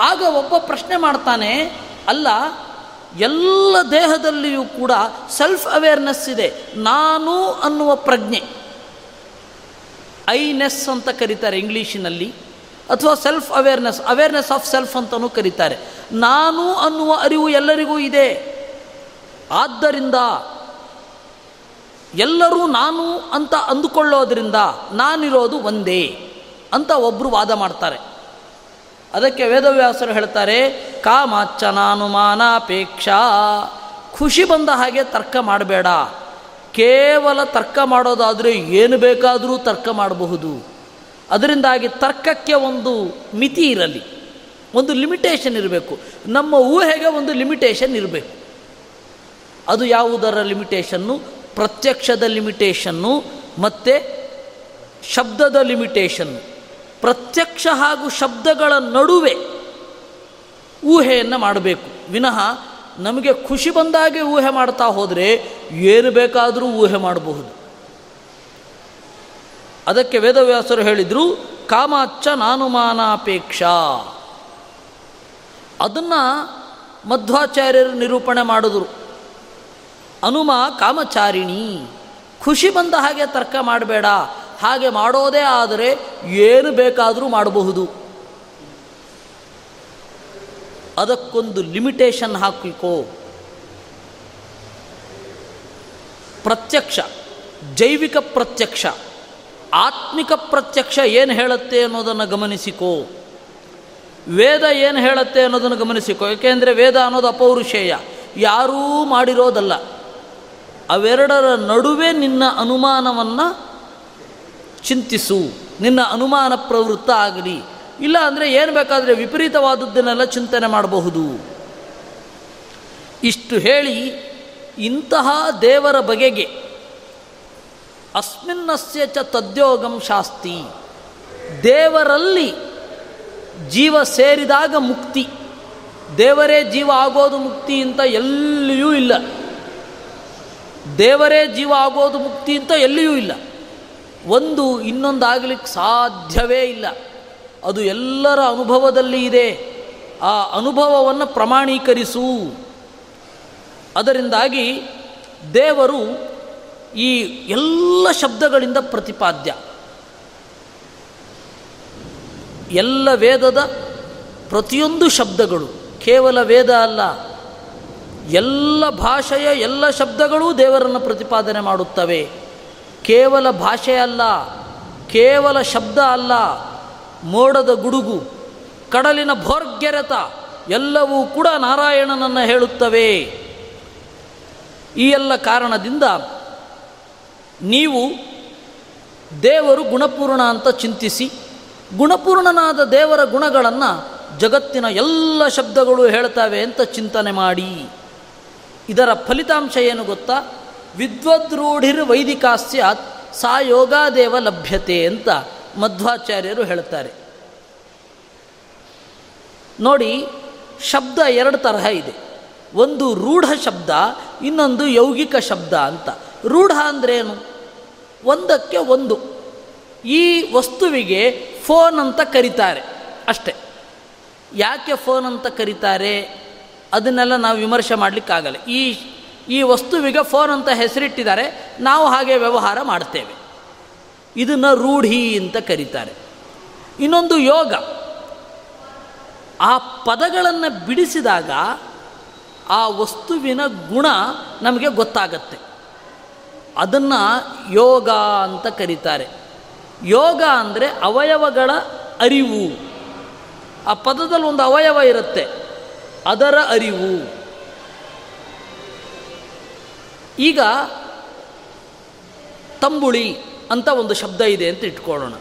ಆಗ ಒಬ್ಬ ಪ್ರಶ್ನೆ ಮಾಡ್ತಾನೆ, ಅಲ್ಲ, ಎಲ್ಲ ದೇಹದಲ್ಲಿಯೂ ಕೂಡ ಸೆಲ್ಫ್ ಅವೇರ್ನೆಸ್ ಇದೆ, ನಾನು ಅನ್ನುವ ಪ್ರಜ್ಞೆ. ಐನೆಸ್ ಅಂತ ಕರೀತಾರೆ ಇಂಗ್ಲೀಷಿನಲ್ಲಿ. ಅಥವಾ self awareness awareness of self ಅಂತಲೂ ಕರೀತಾರೆ. ನಾನು ಅನ್ನುವ ಅರಿವು ಎಲ್ಲರಿಗೂ ಇದೆ. ಆದ್ದರಿಂದ ಎಲ್ಲರೂ ನಾನು ಅಂತ ಅಂದುಕೊಳ್ಳೋದ್ರಿಂದ ನಾನಿರೋದು ಒಂದೇ ಅಂತ ಒಬ್ಬರು ವಾದ ಮಾಡ್ತಾರೆ. ಅದಕ್ಕೆ ವೇದವ್ಯಾಸರು ಹೇಳ್ತಾರೆ ಕಾಮಾಚ್ಚನಾನುಮಾನಾಪೇಕ್ಷಾ ನಾನು ಮಾನಾಪೇಕ್ಷಾ ಖುಷಿ ಬಂದ ಹಾಗೆ ತರ್ಕ ಮಾಡಬೇಡ. ಕೇವಲ ತರ್ಕ ಮಾಡೋದಾದರೆ ಏನು ಬೇಕಾದರೂ ತರ್ಕ ಮಾಡಬಹುದು. ಅದರಿಂದಾಗಿ ತರ್ಕಕ್ಕೆ ಒಂದು ಮಿತಿ ಇರಲಿ, ಒಂದು ಲಿಮಿಟೇಷನ್ ಇರಬೇಕು. ನಮ್ಮ ಊಹೆಗೆ ಒಂದು ಲಿಮಿಟೇಷನ್ ಇರಬೇಕು. ಅದು ಯಾವುದರ ಲಿಮಿಟೇಷನ್ನು? ಪ್ರತ್ಯಕ್ಷದ ಲಿಮಿಟೇಷನ್ನು ಮತ್ತು ಶಬ್ದದ ಲಿಮಿಟೇಷನ್ನು. ಪ್ರತ್ಯಕ್ಷ ಹಾಗೂ ಶಬ್ದಗಳ ನಡುವೆ ಊಹೆಯನ್ನು ಮಾಡಬೇಕು. ವಿನಃ ನಮಗೆ ಖುಷಿ ಬಂದಾಗೆ ಊಹೆ ಮಾಡ್ತಾ ಹೋದರೆ ಏನು ಬೇಕಾದರೂ ಊಹೆ ಮಾಡಬಹುದು. ಅದಕ್ಕೆ ವೇದವ್ಯಾಸರು ಹೇಳಿದರು ಕಾಮಾಚ್ಚ ನಾನುಮಾನಾಪೇಕ್ಷಾ. ಅದನ್ನು ಮಧ್ವಾಚಾರ್ಯರು ನಿರೂಪಣೆ ಮಾಡಿದ್ರು. ಅನುಮ ಕಾಮಚಾರಿಣಿ, ಖುಷಿ ಬಂದ ಹಾಗೆ ತರ್ಕ ಮಾಡಬೇಡ, ಹಾಗೆ ಮಾಡೋದೇ ಆದರೆ ಏನು ಬೇಕಾದರೂ ಮಾಡಬಹುದು. ಅದಕ್ಕೊಂದು ಲಿಮಿಟೇಷನ್ ಹಾಕಲಿಕ್ಕೋ. ಪ್ರತ್ಯಕ್ಷ, ಜೈವಿಕ ಪ್ರತ್ಯಕ್ಷ. ಆತ್ಮಿಕ ಪ್ರತ್ಯಕ್ಷ ಏನು ಹೇಳುತ್ತೆ ಅನ್ನೋದನ್ನು ಗಮನಿಸಿಕೋ. ವೇದ ಏನು ಹೇಳುತ್ತೆ ಅನ್ನೋದನ್ನು ಗಮನಿಸಿಕೋ. ಏಕೆಂದರೆ ವೇದ ಅನ್ನೋದು ಅಪೌರುಷೇಯ. ಯಾರೂ ಮಾಡಿರೋದಲ್ಲ. ಅವೆರಡರ ನಡುವೆ ನಿನ್ನ ಅನುಮಾನವನ್ನು ಚಿಂತಿಸು. ನಿನ್ನ ಅನುಮಾನ ಪ್ರವೃತ್ತ ಆಗಲಿ. ಇಲ್ಲ ಅಂದರೆ ಏನು ಬೇಕಾದರೆ ವಿಪರೀತವಾದದ್ದನ್ನೆಲ್ಲ ಚಿಂತನೆ ಮಾಡಬಹುದು. ಇಷ್ಟು ಹೇಳಿ ಇಂತಹ ದೇವರ ಬಗೆಗೆ ಅಸ್ಮಿನ್ನಸ್ಯ ಚ ತದ್ಯೋಗಂ ಶಾಸ್ತಿ. ದೇವರಲ್ಲಿ ಜೀವ ಸೇರಿದಾಗ ಮುಕ್ತಿ. ದೇವರೇ ಜೀವ ಆಗೋದು ಮುಕ್ತಿ ಅಂತ ಎಲ್ಲಿಯೂ ಇಲ್ಲ. ದೇವರೇ ಜೀವ ಆಗೋದು ಮುಕ್ತಿ ಅಂತ ಎಲ್ಲಿಯೂ ಇಲ್ಲ. ಒಂದು ಇನ್ನೊಂದಾಗಲಿಕ್ಕೆ ಸಾಧ್ಯವೇ ಇಲ್ಲ. ಅದು ಎಲ್ಲರ ಅನುಭವದಲ್ಲಿ ಇದೆ. ಆ ಅನುಭವವನ್ನು ಪ್ರಮಾಣೀಕರಿಸು. ಅದರಿಂದಾಗಿ ದೇವರು ಈ ಎಲ್ಲ ಶಬ್ದಗಳಿಂದ ಪ್ರತಿಪಾದ್ಯ. ಎಲ್ಲ ವೇದದ ಪ್ರತಿಯೊಂದು ಶಬ್ದಗಳು, ಕೇವಲ ವೇದ ಅಲ್ಲ, ಎಲ್ಲ ಭಾಷೆಯ ಎಲ್ಲ ಶಬ್ದಗಳೂ ದೇವರನ್ನು ಪ್ರತಿಪಾದನೆ ಮಾಡುತ್ತವೆ. ಕೇವಲ ಭಾಷೆ ಅಲ್ಲ, ಕೇವಲ ಶಬ್ದ ಅಲ್ಲ, ಮೋಡದ ಗುಡುಗು, ಕಡಲಿನ ಭೋರ್ಗೆರೆತ, ಎಲ್ಲವೂ ಕೂಡ ನಾರಾಯಣನನ್ನು ಹೇಳುತ್ತವೆ. ಈ ಎಲ್ಲ ಕಾರಣದಿಂದ ನೀವು ದೇವರು ಗುಣಪೂರ್ಣ ಅಂತ ಚಿಂತಿಸಿ, ಗುಣಪೂರ್ಣನಾದ ದೇವರ ಗುಣಗಳನ್ನು ಜಗತ್ತಿನ ಎಲ್ಲ ಶಬ್ದಗಳು ಹೇಳ್ತವೆ ಅಂತ ಚಿಂತನೆ ಮಾಡಿ. ಇದರ ಫಲಿತಾಂಶ ಏನು ಗೊತ್ತಾ? ವಿದ್ವದ್ರೂಢಿರ್ ವೈದಿಕಾಸ್ಯಾತ್ ಸಾ ಯೋಗಾದೇವ ಲಭ್ಯತೆ ಅಂತ ಮಧ್ವಾಚಾರ್ಯರು ಹೇಳ್ತಾರೆ. ನೋಡಿ, ಶಬ್ದ ಎರಡು ತರಹ ಇದೆ. ಒಂದು ರೂಢ ಶಬ್ದ, ಇನ್ನೊಂದು ಯೌಗಿಕ ಶಬ್ದ ಅಂತ. ರೂಢ ಅಂದ್ರೇನು? ಒಂದಕ್ಕೆ ಒಂದು. ಈ ವಸ್ತುವಿಗೆ ಫೋನ್ ಅಂತ ಕರೀತಾರೆ. ಅಷ್ಟೆ. ಯಾಕೆ ಫೋನ್ ಅಂತ ಕರೀತಾರೆ? ಅದನ್ನೆಲ್ಲ ನಾವು ವಿಮರ್ಶೆ ಮಾಡಲಿಕ್ಕಾಗಲ್ಲ. ಈ ಈ ವಸ್ತುವಿಗೆ ಫೋನ್ ಅಂತ ಹೆಸರಿಟ್ಟಿದ್ದಾರೆ. ನಾವು ಹಾಗೆ ವ್ಯವಹಾರ ಮಾಡ್ತೇವೆ. ಇದನ್ನು ರೂಢಿ ಅಂತ ಕರೀತಾರೆ. ಇನ್ನೊಂದು ಯೋಗ. ಆ ಪದಗಳನ್ನು ಬಿಡಿಸಿದಾಗ ಆ ವಸ್ತುವಿನ ಗುಣ ನಮಗೆ ಗೊತ್ತಾಗತ್ತೆ. ಅದನ್ನು ಯೋಗ ಅಂತ ಕರೀತಾರೆ. ಯೋಗ ಅಂದರೆ ಅವಯವಗಳ ಅರಿವು. ಆ ಪದದಲ್ಲಿ ಒಂದು ಅವಯವ ಇರುತ್ತೆ. ಅದರ ಅರಿವು. ಈಗ ತಂಬುಳಿ ಅಂತ ಒಂದು ಶಬ್ದ ಇದೆ ಅಂತ ಇಟ್ಕೊಳ್ಳೋಣ.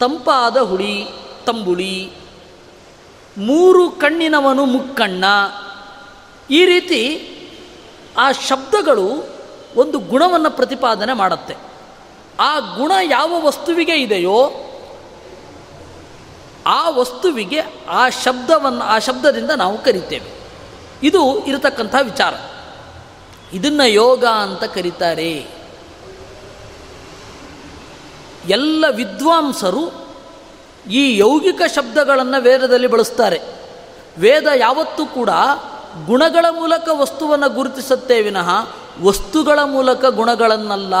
ತಂಪಾದ ಹುಳಿ, ತಂಬುಳಿ. ಮೂರು ಕಣ್ಣಿನವನು ಮುಕ್ಕಣ್ಣ. ಈ ರೀತಿ ಆ ಶಬ್ದಗಳು ಒಂದು ಗುಣವನ್ನು ಪ್ರತಿಪಾದನೆ ಮಾಡುತ್ತೆ. ಆ ಗುಣ ಯಾವ ವಸ್ತುವಿಗೆ ಇದೆಯೋ, ಆ ವಸ್ತುವಿಗೆ ಆ ಶಬ್ದವನ್ನು, ಆ ಶಬ್ದದಿಂದ ನಾವು ಕರಿತೇವೆ. ಇದು ಇರತಕ್ಕಂಥ ವಿಚಾರ. ಇದನ್ನು ಯೋಗ ಅಂತ ಕರೀತಾರೆ. ಎಲ್ಲ ವಿದ್ವಾಂಸರು ಈ ಯೌಗಿಕ ಶಬ್ದಗಳನ್ನು ವೇದದಲ್ಲಿ ಬಳಸ್ತಾರೆ. ವೇದ ಯಾವತ್ತೂ ಕೂಡ ಗುಣಗಳ ಮೂಲಕ ವಸ್ತುವನ್ನು ಗುರುತಿಸುತ್ತೆ ವಿನಃ ವಸ್ತುಗಳ ಮೂಲಕ ಗುಣಗಳನ್ನಲ್ಲ.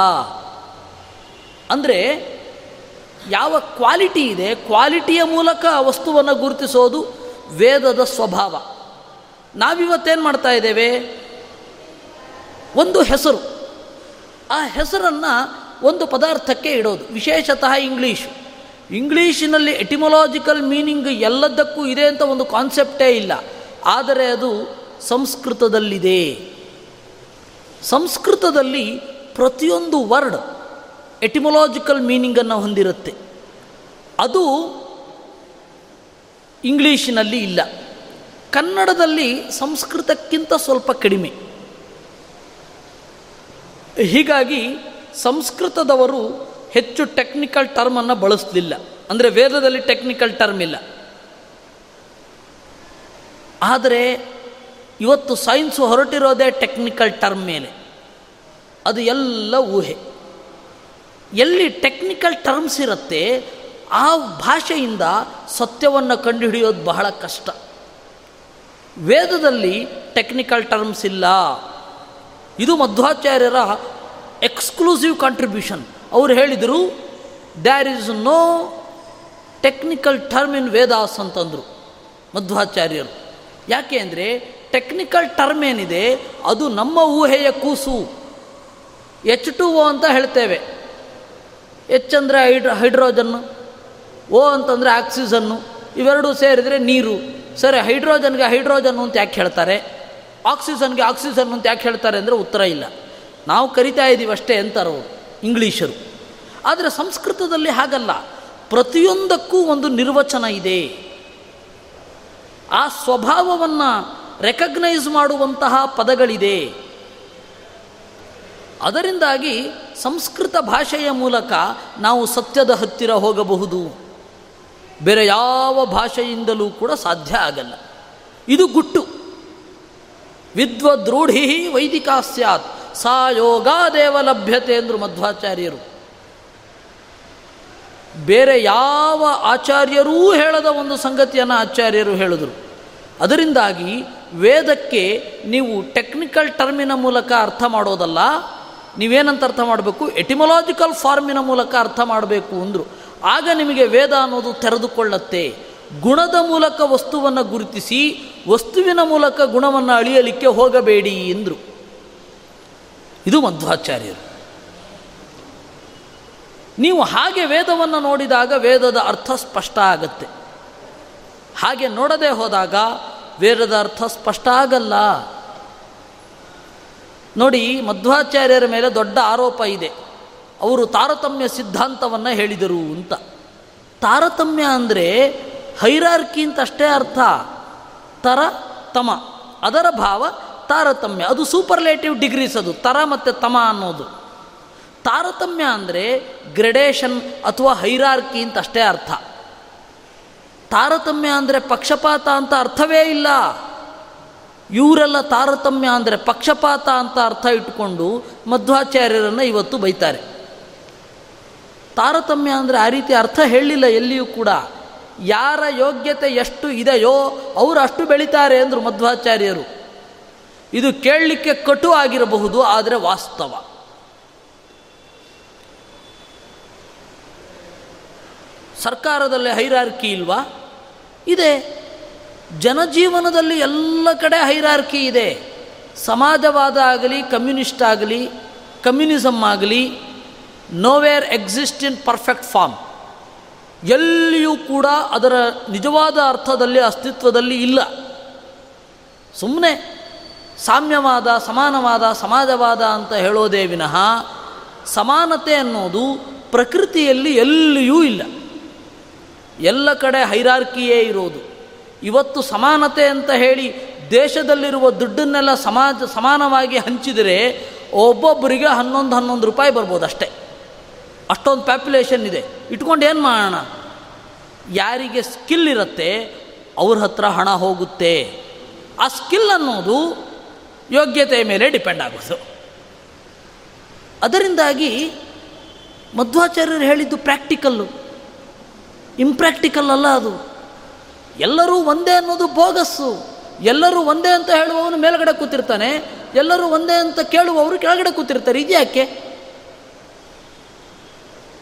ಅಂದರೆ ಯಾವ ಕ್ವಾಲಿಟಿ ಇದೆ, ಕ್ವಾಲಿಟಿಯ ಮೂಲಕ ಆ ವಸ್ತುವನ್ನು ಗುರುತಿಸೋದು ವೇದದ ಸ್ವಭಾವ. ನಾವಿವತ್ತೇನು ಮಾಡ್ತಾ ಇದ್ದೇವೆ? ಒಂದು ಹೆಸರು. ಆ ಹೆಸರನ್ನು ಒಂದು ಪದಾರ್ಥಕ್ಕೆ ಇಡೋದು. ವಿಶೇಷತಃ ಇಂಗ್ಲೀಷು. ಇಂಗ್ಲೀಷಿನಲ್ಲಿ ಎಟಿಮೊಲಾಜಿಕಲ್ ಮೀನಿಂಗ್ ಎಲ್ಲದಕ್ಕೂ ಇದೆ ಅಂತ ಒಂದು ಕಾನ್ಸೆಪ್ಟೇ ಇಲ್ಲ. ಆದರೆ ಅದು ಸಂಸ್ಕೃತದಲ್ಲಿದೆ. ಸಂಸ್ಕೃತದಲ್ಲಿ ಪ್ರತಿಯೊಂದು ವರ್ಡ್ ಎಟಿಮೊಲಾಜಿಕಲ್ ಮೀನಿಂಗನ್ನು ಹೊಂದಿರುತ್ತೆ. ಅದು ಇಂಗ್ಲೀಷಿನಲ್ಲಿ ಇಲ್ಲ. ಕನ್ನಡದಲ್ಲಿ ಸಂಸ್ಕೃತಕ್ಕಿಂತ ಸ್ವಲ್ಪ ಕಡಿಮೆ. ಹೀಗಾಗಿ ಸಂಸ್ಕೃತದವರು ಹೆಚ್ಚು ಟೆಕ್ನಿಕಲ್ ಟರ್ಮನ್ನು ಬಳಸಲಿಲ್ಲ. ಅಂದರೆ ವೇದದಲ್ಲಿ ಟೆಕ್ನಿಕಲ್ ಟರ್ಮ್ ಇಲ್ಲ. ಆದರೆ ಇವತ್ತು ಸೈನ್ಸು ಹೊರಟಿರೋದೇ ಟೆಕ್ನಿಕಲ್ ಟರ್ಮ್ ಮೇಲೆ ಅದು ಎಲ್ಲ ಊಹೆ. ಎಲ್ಲಿ ಟೆಕ್ನಿಕಲ್ ಟರ್ಮ್ಸ್ ಇರುತ್ತೆ, ಆ ಭಾಷೆಯಿಂದ ಸತ್ಯವನ್ನು ಕಂಡುಹಿಡಿಯೋದು ಬಹಳ ಕಷ್ಟ. ವೇದದಲ್ಲಿ ಟೆಕ್ನಿಕಲ್ ಟರ್ಮ್ಸ್ ಇಲ್ಲ. ಇದು ಮಧ್ವಾಚಾರ್ಯರ ಎಕ್ಸ್ಕ್ಲೂಸಿವ್ ಕಾಂಟ್ರಿಬ್ಯೂಷನ್ ಅವರು ಹೇಳಿದರು there is no technical term in Vedas ಅಂತಂದರು ಮಧ್ವಾಚಾರ್ಯರು. ಯಾಕೆ ಅಂದರೆ ಟೆಕ್ನಿಕಲ್ ಟರ್ಮ್ ಏನಿದೆ, ಅದು ನಮ್ಮ ಊಹೆಯ ಕೂಸು. ಎಚ್ ಟು ಓ ಅಂತ ಹೇಳ್ತೇವೆ. ಎಚ್ ಅಂದರೆ ಹೈಡ್ರೋ, ಹೈಡ್ರೋಜನ್ನು ಓ ಅಂತಂದರೆ ಆಕ್ಸಿಜನ್ನು, ಇವೆರಡೂ ಸೇರಿದರೆ ನೀರು. ಸರಿ, ಹೈಡ್ರೋಜನ್ಗೆ ಹೈಡ್ರೋಜನ್ನು ಅಂತ ಯಾಕೆ ಹೇಳ್ತಾರೆ? ಆಕ್ಸಿಜನ್ಗೆ ಆಕ್ಸಿಜನ್ ಅಂತ ಯಾಕೆ ಹೇಳ್ತಾರೆ ಅಂದರೆ ಉತ್ತರ ಇಲ್ಲ. ನಾವು ಕರಿತಾ ಇದ್ದೀವಿ ಅಷ್ಟೇ ಅಂತಾರೆ ಇಂಗ್ಲೀಷರು. ಆದರೆ ಸಂಸ್ಕೃತದಲ್ಲಿ ಹಾಗಲ್ಲ. ಪ್ರತಿಯೊಂದಕ್ಕೂ ಒಂದು ನಿರ್ವಚನ ಇದೆ. ಆ ಸ್ವಭಾವವನ್ನು ರೆಕಗ್ನೈಸ್ ಮಾಡುವಂತಹ ಪದಗಳಿದೆ. ಅದರಿಂದಾಗಿ ಸಂಸ್ಕೃತ ಭಾಷೆಯ ಮೂಲಕ ನಾವು ಸತ್ಯದ ಹತ್ತಿರ ಹೋಗಬಹುದು. ಬೇರೆ ಯಾವ ಭಾಷೆಯಿಂದಲೂ ಕೂಡ ಸಾಧ್ಯ ಆಗಲ್ಲ. ಇದು ಗುಟ್ಟು. ವಿದ್ವದ್ರೂಢಿ ವೈದಿಕ ಸ್ಯಾತ್. ಸಾ ಯೋಗಾದೇವ ಲಭ್ಯತೆ ಅಂದರು ಮಧ್ವಾಚಾರ್ಯರು. ಬೇರೆ ಯಾವ ಆಚಾರ್ಯರೂ ಹೇಳದ ಒಂದು ಸಂಗತಿಯನ್ನು ಆಚಾರ್ಯರು ಹೇಳಿದರು. ಅದರಿಂದಾಗಿ ವೇದಕ್ಕೆ ನೀವು ಟೆಕ್ನಿಕಲ್ ಟರ್ಮಿನ ಮೂಲಕ ಅರ್ಥ ಮಾಡೋದಲ್ಲ, ನೀವೇನಂತ ಅರ್ಥ ಮಾಡಬೇಕು? ಎಟಿಮೊಲಾಜಿಕಲ್ ಫಾರ್ಮಿನ ಮೂಲಕ ಅರ್ಥ ಮಾಡಬೇಕು ಅಂದರು. ಆಗ ನಿಮಗೆ ವೇದ ಅನ್ನೋದು ತೆರೆದುಕೊಳ್ಳತ್ತೆ. ಗುಣದ ಮೂಲಕ ವಸ್ತುವನ್ನು ಗುರುತಿಸಿ, ವಸ್ತುವಿನ ಮೂಲಕ ಗುಣವನ್ನು ಅಳಿಯಲಿಕ್ಕೆ ಹೋಗಬೇಡಿ ಎಂದರು ಇದು ಮಧ್ವಾಚಾರ್ಯರು. ನೀವು ಹಾಗೆ ವೇದವನ್ನು ನೋಡಿದಾಗ ವೇದದ ಅರ್ಥ ಸ್ಪಷ್ಟ ಆಗತ್ತೆ. ಹಾಗೆ ನೋಡದೆ ಹೋದಾಗ ವೇದದ ಅರ್ಥ ಸ್ಪಷ್ಟ ಆಗಲ್ಲ. ನೋಡಿ, ಮಧ್ವಾಚಾರ್ಯರ ಮೇಲೆ ದೊಡ್ಡ ಆರೋಪ ಇದೆ. ಅವರು ತಾರತಮ್ಯ ಸಿದ್ಧಾಂತವನ್ನು ಹೇಳಿದರು ಅಂತ. ತಾರತಮ್ಯ ಅಂದರೆ ಹೈರಾರ್ಕಿ ಅಂತ ಅಷ್ಟೇ ಅರ್ಥ. ತರ, ತಮ. ಅದರ ಭಾವ ತಾರತಮ್ಯ. ಅದು ಸೂಪರ್ಲೇಟಿವ್ ಡಿಗ್ರೀಸ್ ಅದು. ತರ ಮತ್ತು ತಮ ಅನ್ನೋದು. ತಾರತಮ್ಯ ಅಂದರೆ ಗ್ರೆಡೇಷನ್ ಅಥವಾ ಹೈರಾರ್ಕಿ ಅಂತ ಅಷ್ಟೇ ಅರ್ಥ. ತಾರತಮ್ಯ ಅಂದರೆ ಪಕ್ಷಪಾತ ಅಂತ ಅರ್ಥವೇ ಇಲ್ಲ. ಇವರೆಲ್ಲ ತಾರತಮ್ಯ ಅಂದರೆ ಪಕ್ಷಪಾತ ಅಂತ ಅರ್ಥ ಇಟ್ಕೊಂಡು ಮಧ್ವಾಚಾರ್ಯರನ್ನು ಇವತ್ತು ಬೈತಾರೆ. ತಾರತಮ್ಯ ಅಂದರೆ ಆ ರೀತಿ ಅರ್ಥ ಹೇಳಿಲ್ಲ ಎಲ್ಲಿಯೂ ಕೂಡ. ಯಾರ ಯೋಗ್ಯತೆ ಎಷ್ಟು ಇದೆಯೋ ಅವರು ಅಷ್ಟು ಬೆಳೀತಾರೆ ಅಂದರು ಮಧ್ವಾಚಾರ್ಯರು. ಇದು ಕೇಳಲಿಕ್ಕೆ ಕಟು ಆಗಿರಬಹುದು, ಆದರೆ ವಾಸ್ತವ. ಸರ್ಕಾರದಲ್ಲಿ ಹೈರಾರ್ಕಿ ಇಲ್ವಾ? ಇದೆ. ಜನಜೀವನದಲ್ಲಿ ಎಲ್ಲ ಕಡೆ ಹೈರಾರ್ಕಿ ಇದೆ. ಸಮಾಜವಾದ ಆಗಲಿ, ಕಮ್ಯುನಿಸ್ಟ್ ಆಗಲಿ ಕಮ್ಯುನಿಸಮ್ ಆಗಲಿ nowhere exist in perfect form ಎಲ್ಲಿಯೂ ಕೂಡ ಅದರ ನಿಜವಾದ ಅರ್ಥದಲ್ಲಿ, ಅಸ್ತಿತ್ವದಲ್ಲಿ ಇಲ್ಲ. ಸುಮ್ಮನೆ ಸಾಮ್ಯವಾದ, ಸಮಾನವಾದ, ಸಮಾಜವಾದ ಅಂತ ಹೇಳೋದೇ ವಿನಃ, ಸಮಾನತೆ ಅನ್ನೋದು ಪ್ರಕೃತಿಯಲ್ಲಿ ಎಲ್ಲಿಯೂ ಇಲ್ಲ. ಎಲ್ಲ ಕಡೆ ಹೈರಾರ್ಕಿಯೇ ಇರೋದು. ಇವತ್ತು ಸಮಾನತೆ ಅಂತ ಹೇಳಿ ದೇಶದಲ್ಲಿರುವ ದುಡ್ಡನ್ನೆಲ್ಲ ಸಮಾಜ ಸಮಾನವಾಗಿ ಹಂಚಿದರೆ ಒಬ್ಬೊಬ್ಬರಿಗೆ ಹನ್ನೊಂದು ಹನ್ನೊಂದು ರೂಪಾಯಿ ಬರ್ಬೋದು ಅಷ್ಟೇ. ಅಷ್ಟೊಂದು ಪ್ಯಾಪ್ಯುಲೇಷನ್ ಇದೆ. ಇಟ್ಕೊಂಡು ಏನು ಮಾಡೋಣ? ಯಾರಿಗೆ ಸ್ಕಿಲ್ ಇರುತ್ತೆ ಅವ್ರ ಹತ್ರ ಹಣ ಹೋಗುತ್ತೆ. ಆ ಸ್ಕಿಲ್ ಅನ್ನೋದು ಯೋಗ್ಯತೆಯ ಮೇಲೆ ಡಿಪೆಂಡ್ ಆಗೋದು. ಅದರಿಂದಾಗಿ ಮಧ್ವಾಚಾರ್ಯರು ಹೇಳಿದ್ದು ಪ್ರಾಕ್ಟಿಕಲ್ಲು ಇಂಪ್ರ್ಯಾಕ್ಟಿಕಲ್ ಅಲ್ಲ ಅದು. ಎಲ್ಲರೂ ಒಂದೇ ಅನ್ನೋದು ಬೋಗಸ್ಸು. ಎಲ್ಲರೂ ಒಂದೇ ಅಂತ ಹೇಳುವವನು ಮೇಲ್ಗಡೆ ಕೂತಿರ್ತಾನೆ. ಎಲ್ಲರೂ ಒಂದೇ ಅಂತ ಕೇಳುವವರು ಕೆಳಗಡೆ ಕೂತಿರ್ತಾರೆ. ಇದ್ಯಾಕೆ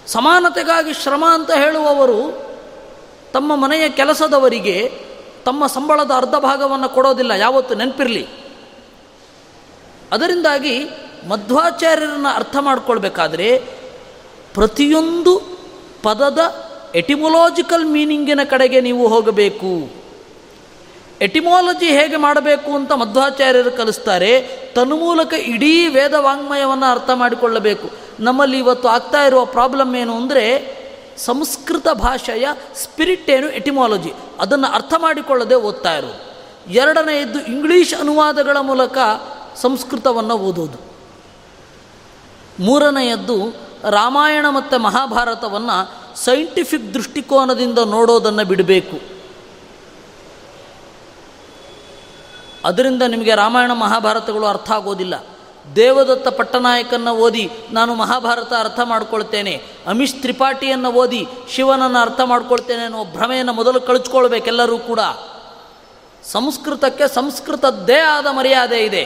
ಸಮಾನತೆಗಾಗಿ ಶ್ರಮ ಅಂತ ಹೇಳುವವರು ತಮ್ಮ ಮನೆಯ ಕೆಲಸದವರಿಗೆ ತಮ್ಮ ಸಂಬಳದ ಅರ್ಧ ಭಾಗವನ್ನು ಕೊಡೋದಿಲ್ಲ. ಯಾವತ್ತು ನೆನಪಿರಲಿ. ಅದರಿಂದಾಗಿ ಮಧ್ವಾಚಾರ್ಯರನ್ನು ಅರ್ಥ ಮಾಡಿಕೊಳ್ಬೇಕಾದ್ರೆ ಪ್ರತಿಯೊಂದು ಪದದ ಎಟಿಮೊಲಾಜಿಕಲ್ ಮೀನಿಂಗಿನ ಕಡೆಗೆ ನೀವು ಹೋಗಬೇಕು. ಎಟಿಮಾಲಜಿ ಹೇಗೆ ಮಾಡಬೇಕು ಅಂತ ಮಧ್ವಾಚಾರ್ಯರು ಕಲಿಸ್ತಾರೆ. ತನ್ಮೂಲಕ ಇಡೀ ವೇದ ವಾಂಗ್ಮಯವನ್ನು ಅರ್ಥ ಮಾಡಿಕೊಳ್ಳಬೇಕು. ನಮ್ಮಲ್ಲಿ ಇವತ್ತು ಆಗ್ತಾ ಇರುವ ಪ್ರಾಬ್ಲಮ್ ಏನು ಅಂದರೆ ಸಂಸ್ಕೃತ ಭಾಷೆಯ ಸ್ಪಿರಿಟ್ ಏನು ಎಟಿಮಾಲಜಿ. ಅದನ್ನು ಅರ್ಥ ಮಾಡಿಕೊಳ್ಳದೆ ಓದ್ತಾ ಇರೋದು. ಎರಡನೆಯದ್ದು ಇಂಗ್ಲೀಷ್ ಅನುವಾದಗಳ ಮೂಲಕ ಸಂಸ್ಕೃತವನ್ನು ಓದೋದು. ಮೂರನೆಯದ್ದು ರಾಮಾಯಣ ಮತ್ತು ಮಹಾಭಾರತವನ್ನು ಸೈಂಟಿಫಿಕ್ ದೃಷ್ಟಿಕೋನದಿಂದ ನೋಡೋದನ್ನು ಬಿಡಬೇಕು. ಅದರಿಂದ ನಿಮಗೆ ರಾಮಾಯಣ ಮಹಾಭಾರತಗಳು ಅರ್ಥ ಆಗೋದಿಲ್ಲ. ದೇವದತ್ತ ಪಟ್ಟನಾಯಕನ್ನು ಓದಿ ನಾನು ಮಹಾಭಾರತ ಅರ್ಥ ಮಾಡ್ಕೊಳ್ತೇನೆ, ಅಮಿಷ್ ತ್ರಿಪಾಠಿಯನ್ನು ಓದಿ ಶಿವನನ್ನು ಅರ್ಥ ಮಾಡ್ಕೊಳ್ತೇನೆ ಅನ್ನೋ ಭ್ರಮೆಯನ್ನು ಮೊದಲು ಕಳಿಸ್ಕೊಳ್ಬೇಕೆಲ್ಲರೂ ಕೂಡ. ಸಂಸ್ಕೃತಕ್ಕೆ ಸಂಸ್ಕೃತದ್ದೇ ಆದ ಮರ್ಯಾದೆ ಇದೆ.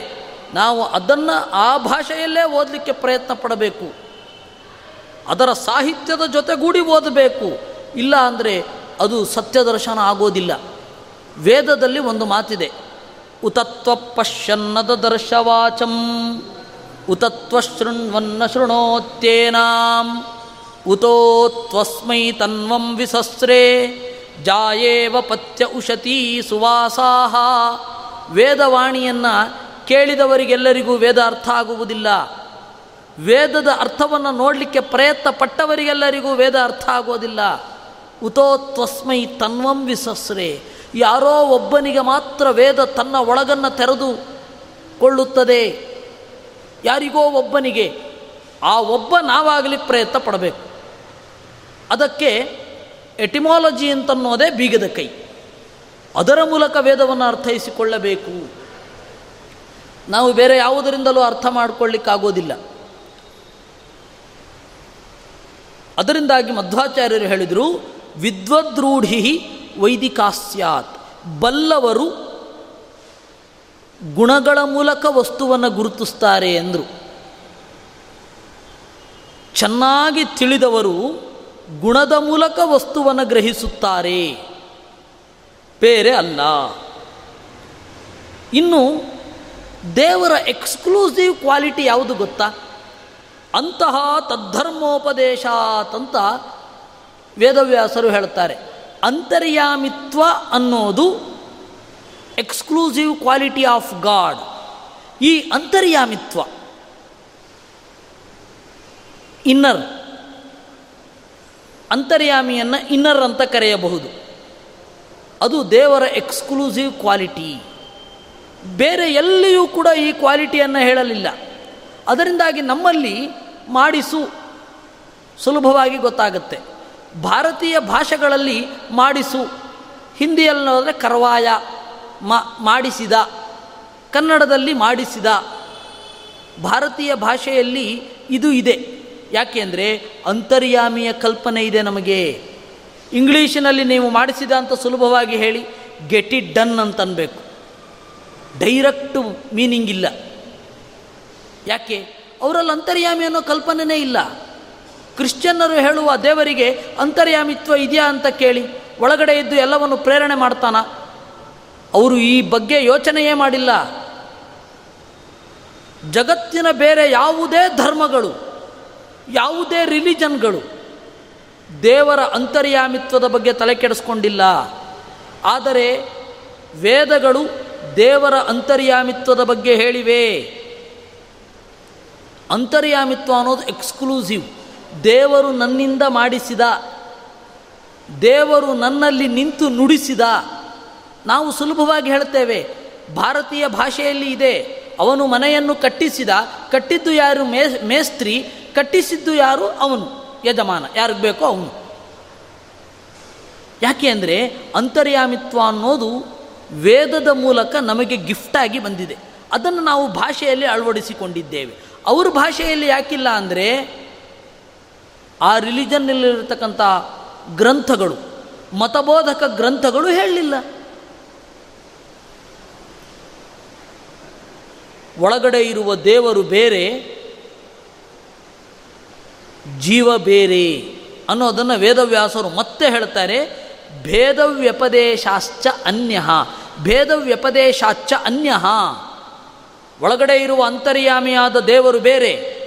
ನಾವು ಅದನ್ನು ಆ ಭಾಷೆಯಲ್ಲೇ ಓದಲಿಕ್ಕೆ ಪ್ರಯತ್ನ ಪಡಬೇಕು. ಅದರ ಸಾಹಿತ್ಯದ ಜೊತೆಗೂಡಿ ಓದಬೇಕು. ಇಲ್ಲ ಅಂದರೆ ಅದು ಸತ್ಯದರ್ಶನ ಆಗೋದಿಲ್ಲ. ವೇದದಲ್ಲಿ ಒಂದು ಮಾತಿದೆ. ಉತತ್ವ ಪಶ್ಯನ್ನದ ದರ್ಶವಾಚಂ, ಉತತ್ವ ಶೃಣ್ವನ್ನ ಶೃಣೋತ್ಯೇನಾಂ ಉತೋತ್ವಸ್ಮೈ ತನ್ವಂ ವಿಸಸ್ರೇ ಜಾಯೇವ ಪತ್ಯ ಉಷತೀ ಸುವಾಸಾಹ. ವೇದವಾಣಿಯನ್ನು ಕೇಳಿದವರಿಗೆಲ್ಲರಿಗೂ ವೇದ ಅರ್ಥ ಆಗುವುದಿಲ್ಲ. ವೇದದ ಅರ್ಥವನ್ನು ನೋಡಲಿಕ್ಕೆ ಪ್ರಯತ್ನ ಪಟ್ಟವರಿಗೆಲ್ಲರಿಗೂ ವೇದ ಅರ್ಥ ಆಗೋದಿಲ್ಲ. ಉತೋತ್ವಸ್ಮೈ ತನ್ವಂ ವಿಸಸ್ರೆ. ಯಾರೋ ಒಬ್ಬನಿಗೆ ಮಾತ್ರ ವೇದ ತನ್ನ ಒಳಗನ್ನು ತೆರೆದು ಕೊಳ್ಳುತ್ತದೆ. ಯಾರಿಗೋ ಒಬ್ಬನಿಗೆ. ಆ ಒಬ್ಬ ನಾವಾಗಲಿಕ್ಕೆ ಪ್ರಯತ್ನ ಪಡಬೇಕು ಅದಕ್ಕೆ ಎಟಿಮಾಲಜಿ ಅಂತನ್ನೋದೇ ಬೀಗದ ಕೈ. ಅದರ ಮೂಲಕ ವೇದವನ್ನು ಅರ್ಥೈಸಿಕೊಳ್ಳಬೇಕು. ನಾವು ಬೇರೆ ಯಾವುದರಿಂದಲೂ ಅರ್ಥ ಮಾಡಿಕೊಳ್ಳಿಕ್ಕಾಗೋದಿಲ್ಲ. ಅದರಿಂದಾಗಿ ಮಧ್ವಾಚಾರ್ಯರು ಹೇಳಿದರು, ವಿದ್ವದ್ರೂಢಿ ವೈದಿಕಾಸ್ಯಾತ್ ಬಲ್ಲವರು ಗುಣಗಳ ಮೂಲಕ ವಸ್ತುವನ್ನು ಗುರುತಿಸ್ತಾರೆ ಎಂದರು ಚೆನ್ನಾಗಿ ತಿಳಿದವರು ಗುಣದ ಮೂಲಕ ವಸ್ತುವನ್ನು ಗ್ರಹಿಸುತ್ತಾರೆ. ಬೇರೆ ಅಲ್ಲ. ಇನ್ನು ದೇವರ ಎಕ್ಸ್ಕ್ಲೂಸಿವ್ ಕ್ವಾಲಿಟಿ ಯಾವುದು ಗೊತ್ತಾ? ಅಂತಹ ತದ್ಧರ್ಮೋಪದೇಶಾತಂತ ವೇದವ್ಯಾಸರು ಹೇಳ್ತಾರೆ, ಅಂತರ್ಯಾಮಿತ್ವ ಅನ್ನೋದು ಎಕ್ಸ್ಕ್ಲೂಸಿವ್ ಕ್ವಾಲಿಟಿ ಆಫ್ ಗಾಡ್. ಈ ಅಂತರ್ಯಾಮಿತ್ವ, ಇನ್ನರ್, ಅಂತರ್ಯಾಮಿಯನ್ನು ಇನ್ನರ್ ಅಂತ ಕರೆಯಬಹುದು. ಅದು ದೇವರ ಎಕ್ಸ್ಕ್ಲೂಸಿವ್ ಕ್ವಾಲಿಟಿ. ಬೇರೆ ಎಲ್ಲಿಯೂ ಕೂಡ ಈ ಕ್ವಾಲಿಟಿಯನ್ನು ಹೇಳಲಿಲ್ಲ. ಅದರಿಂದಾಗಿ ನಮ್ಮಲ್ಲಿ ಮಾಡಿಸು ಸುಲಭವಾಗಿ ಗೊತ್ತಾಗುತ್ತೆ. ಭಾರತೀಯ ಭಾಷೆಗಳಲ್ಲಿ ಮಾಡಿಸು, ಹಿಂದಿಯಲ್ಲಿ ನೋಡಿದ್ರೆ ಕರ್ವಾಯ ಮಾಡಿಸಿದ, ಕನ್ನಡದಲ್ಲಿ ಮಾಡಿಸಿದ ಭಾರತೀಯ ಭಾಷೆಯಲ್ಲಿ ಇದು ಇದೆ. ಯಾಕೆಂದರೆ ಅಂತರ್ಯಾಮಿಯ ಕಲ್ಪನೆ ಇದೆ ನಮಗೆ. ಇಂಗ್ಲೀಷಿನಲ್ಲಿ ನೀವು ಮಾಡಿಸಿದ ಅಂತ ಸುಲಭವಾಗಿ ಹೇಳಿ ಗೆಟ್ ಇಟ್ ಡನ್ ಅಂತನ್ಬೇಕು. ಡೈರೆಕ್ಟು ಮೀನಿಂಗ್ ಇಲ್ಲ. ಯಾಕೆ? ಅವರಲ್ಲಿ ಅಂತರ್ಯಾಮಿ ಅನ್ನೋ ಕಲ್ಪನೆನೇ ಇಲ್ಲ. ಕ್ರಿಶ್ಚಿಯನ್ನರು ಹೇಳುವ ದೇವರಿಗೆ ಅಂತರ್ಯಾಮಿತ್ವ ಇದೆಯಾ ಅಂತ ಕೇಳಿ ಒಳಗಡೆ ಇದ್ದು ಎಲ್ಲವನ್ನು ಪ್ರೇರಣೆ ಮಾಡ್ತಾನ. ಅವರು ಈ ಬಗ್ಗೆ ಯೋಚನೆಯೇ ಮಾಡಿಲ್ಲ. ಜಗತ್ತಿನ ಬೇರೆ ಯಾವುದೇ ಧರ್ಮಗಳು, ಯಾವುದೇ ರಿಲಿಜನ್ಗಳು ದೇವರ ಅಂತರ್ಯಾಮಿತ್ವದ ಬಗ್ಗೆ ತಲೆ ಕೆಡಿಸ್ಕೊಂಡಿಲ್ಲ. ಆದರೆ ವೇದಗಳು ದೇವರ ಅಂತರ್ಯಾಮಿತ್ವದ ಬಗ್ಗೆ ಹೇಳಿವೆ. ಅಂತರ್ಯಾಮಿತ್ವ ಅನ್ನೋದು ಎಕ್ಸ್ಕ್ಲೂಸಿವ್. ದೇವರು ನನ್ನಿಂದ ಮಾಡಿಸಿದ, ದೇವರು ನನ್ನಲ್ಲಿ ನಿಂತು ನುಡಿಸಿದ, ನಾವು ಸುಲಭವಾಗಿ ಹೇಳ್ತೇವೆ, ಭಾರತೀಯ ಭಾಷೆಯಲ್ಲಿ ಇದೆ, ಅವನು ಮನೆಯನ್ನು ಕಟ್ಟಿಸಿದ, ಕಟ್ಟಿದ್ದು ಯಾರು ಮೇ, ಮೇಸ್ತ್ರಿ, ಕಟ್ಟಿಸಿದ್ದು ಯಾರು ಅವನು, ಯಜಮಾನ, ಯಾರಿಗೆ ಬೇಕೋ ಅವನು. ಯಾಕೆ ಅಂದರೆ, ಅಂತರ್ಯಾಮಿತ್ವ ಅನ್ನೋದು ವೇದದ ಮೂಲಕ ನಮಗೆ ಗಿಫ್ಟಾಗಿ ಬಂದಿದೆ. ಅದನ್ನು ನಾವು ಭಾಷೆಯಲ್ಲಿ ಅಳವಡಿಸಿಕೊಂಡಿದ್ದೇವೆ. ಅವ್ರ ಭಾಷೆಯಲ್ಲಿ ಯಾಕಿಲ್ಲ ಅಂದರೆ ಆ ರಿಲಿಜನ್ನಲ್ಲಿರತಕ್ಕಂಥ ಗ್ರಂಥಗಳು, ಮತಬೋಧಕ ಗ್ರಂಥಗಳು ಹೇಳಲಿಲ್ಲ. ಒಳಗಡೆ ಇರುವ ದೇವರು ಬೇರೆ, ಜೀವ ಬೇರೆ ಅನ್ನೋದನ್ನು ವೇದವ್ಯಾಸರು ಮತ್ತೆ ಹೇಳ್ತಾರೆ, ಭೇದವ್ಯಪದೇಶಾಶ್ಚ ಅನ್ಯ ಭೇದವ್ಯಪದೇಶಾಚ ಅನ್ಯ. ಒಳಗಡೆ ಇರುವ ಅಂತರ್ಯಾಮಿಯಾದ ದೇವರು ಬೇರೆ,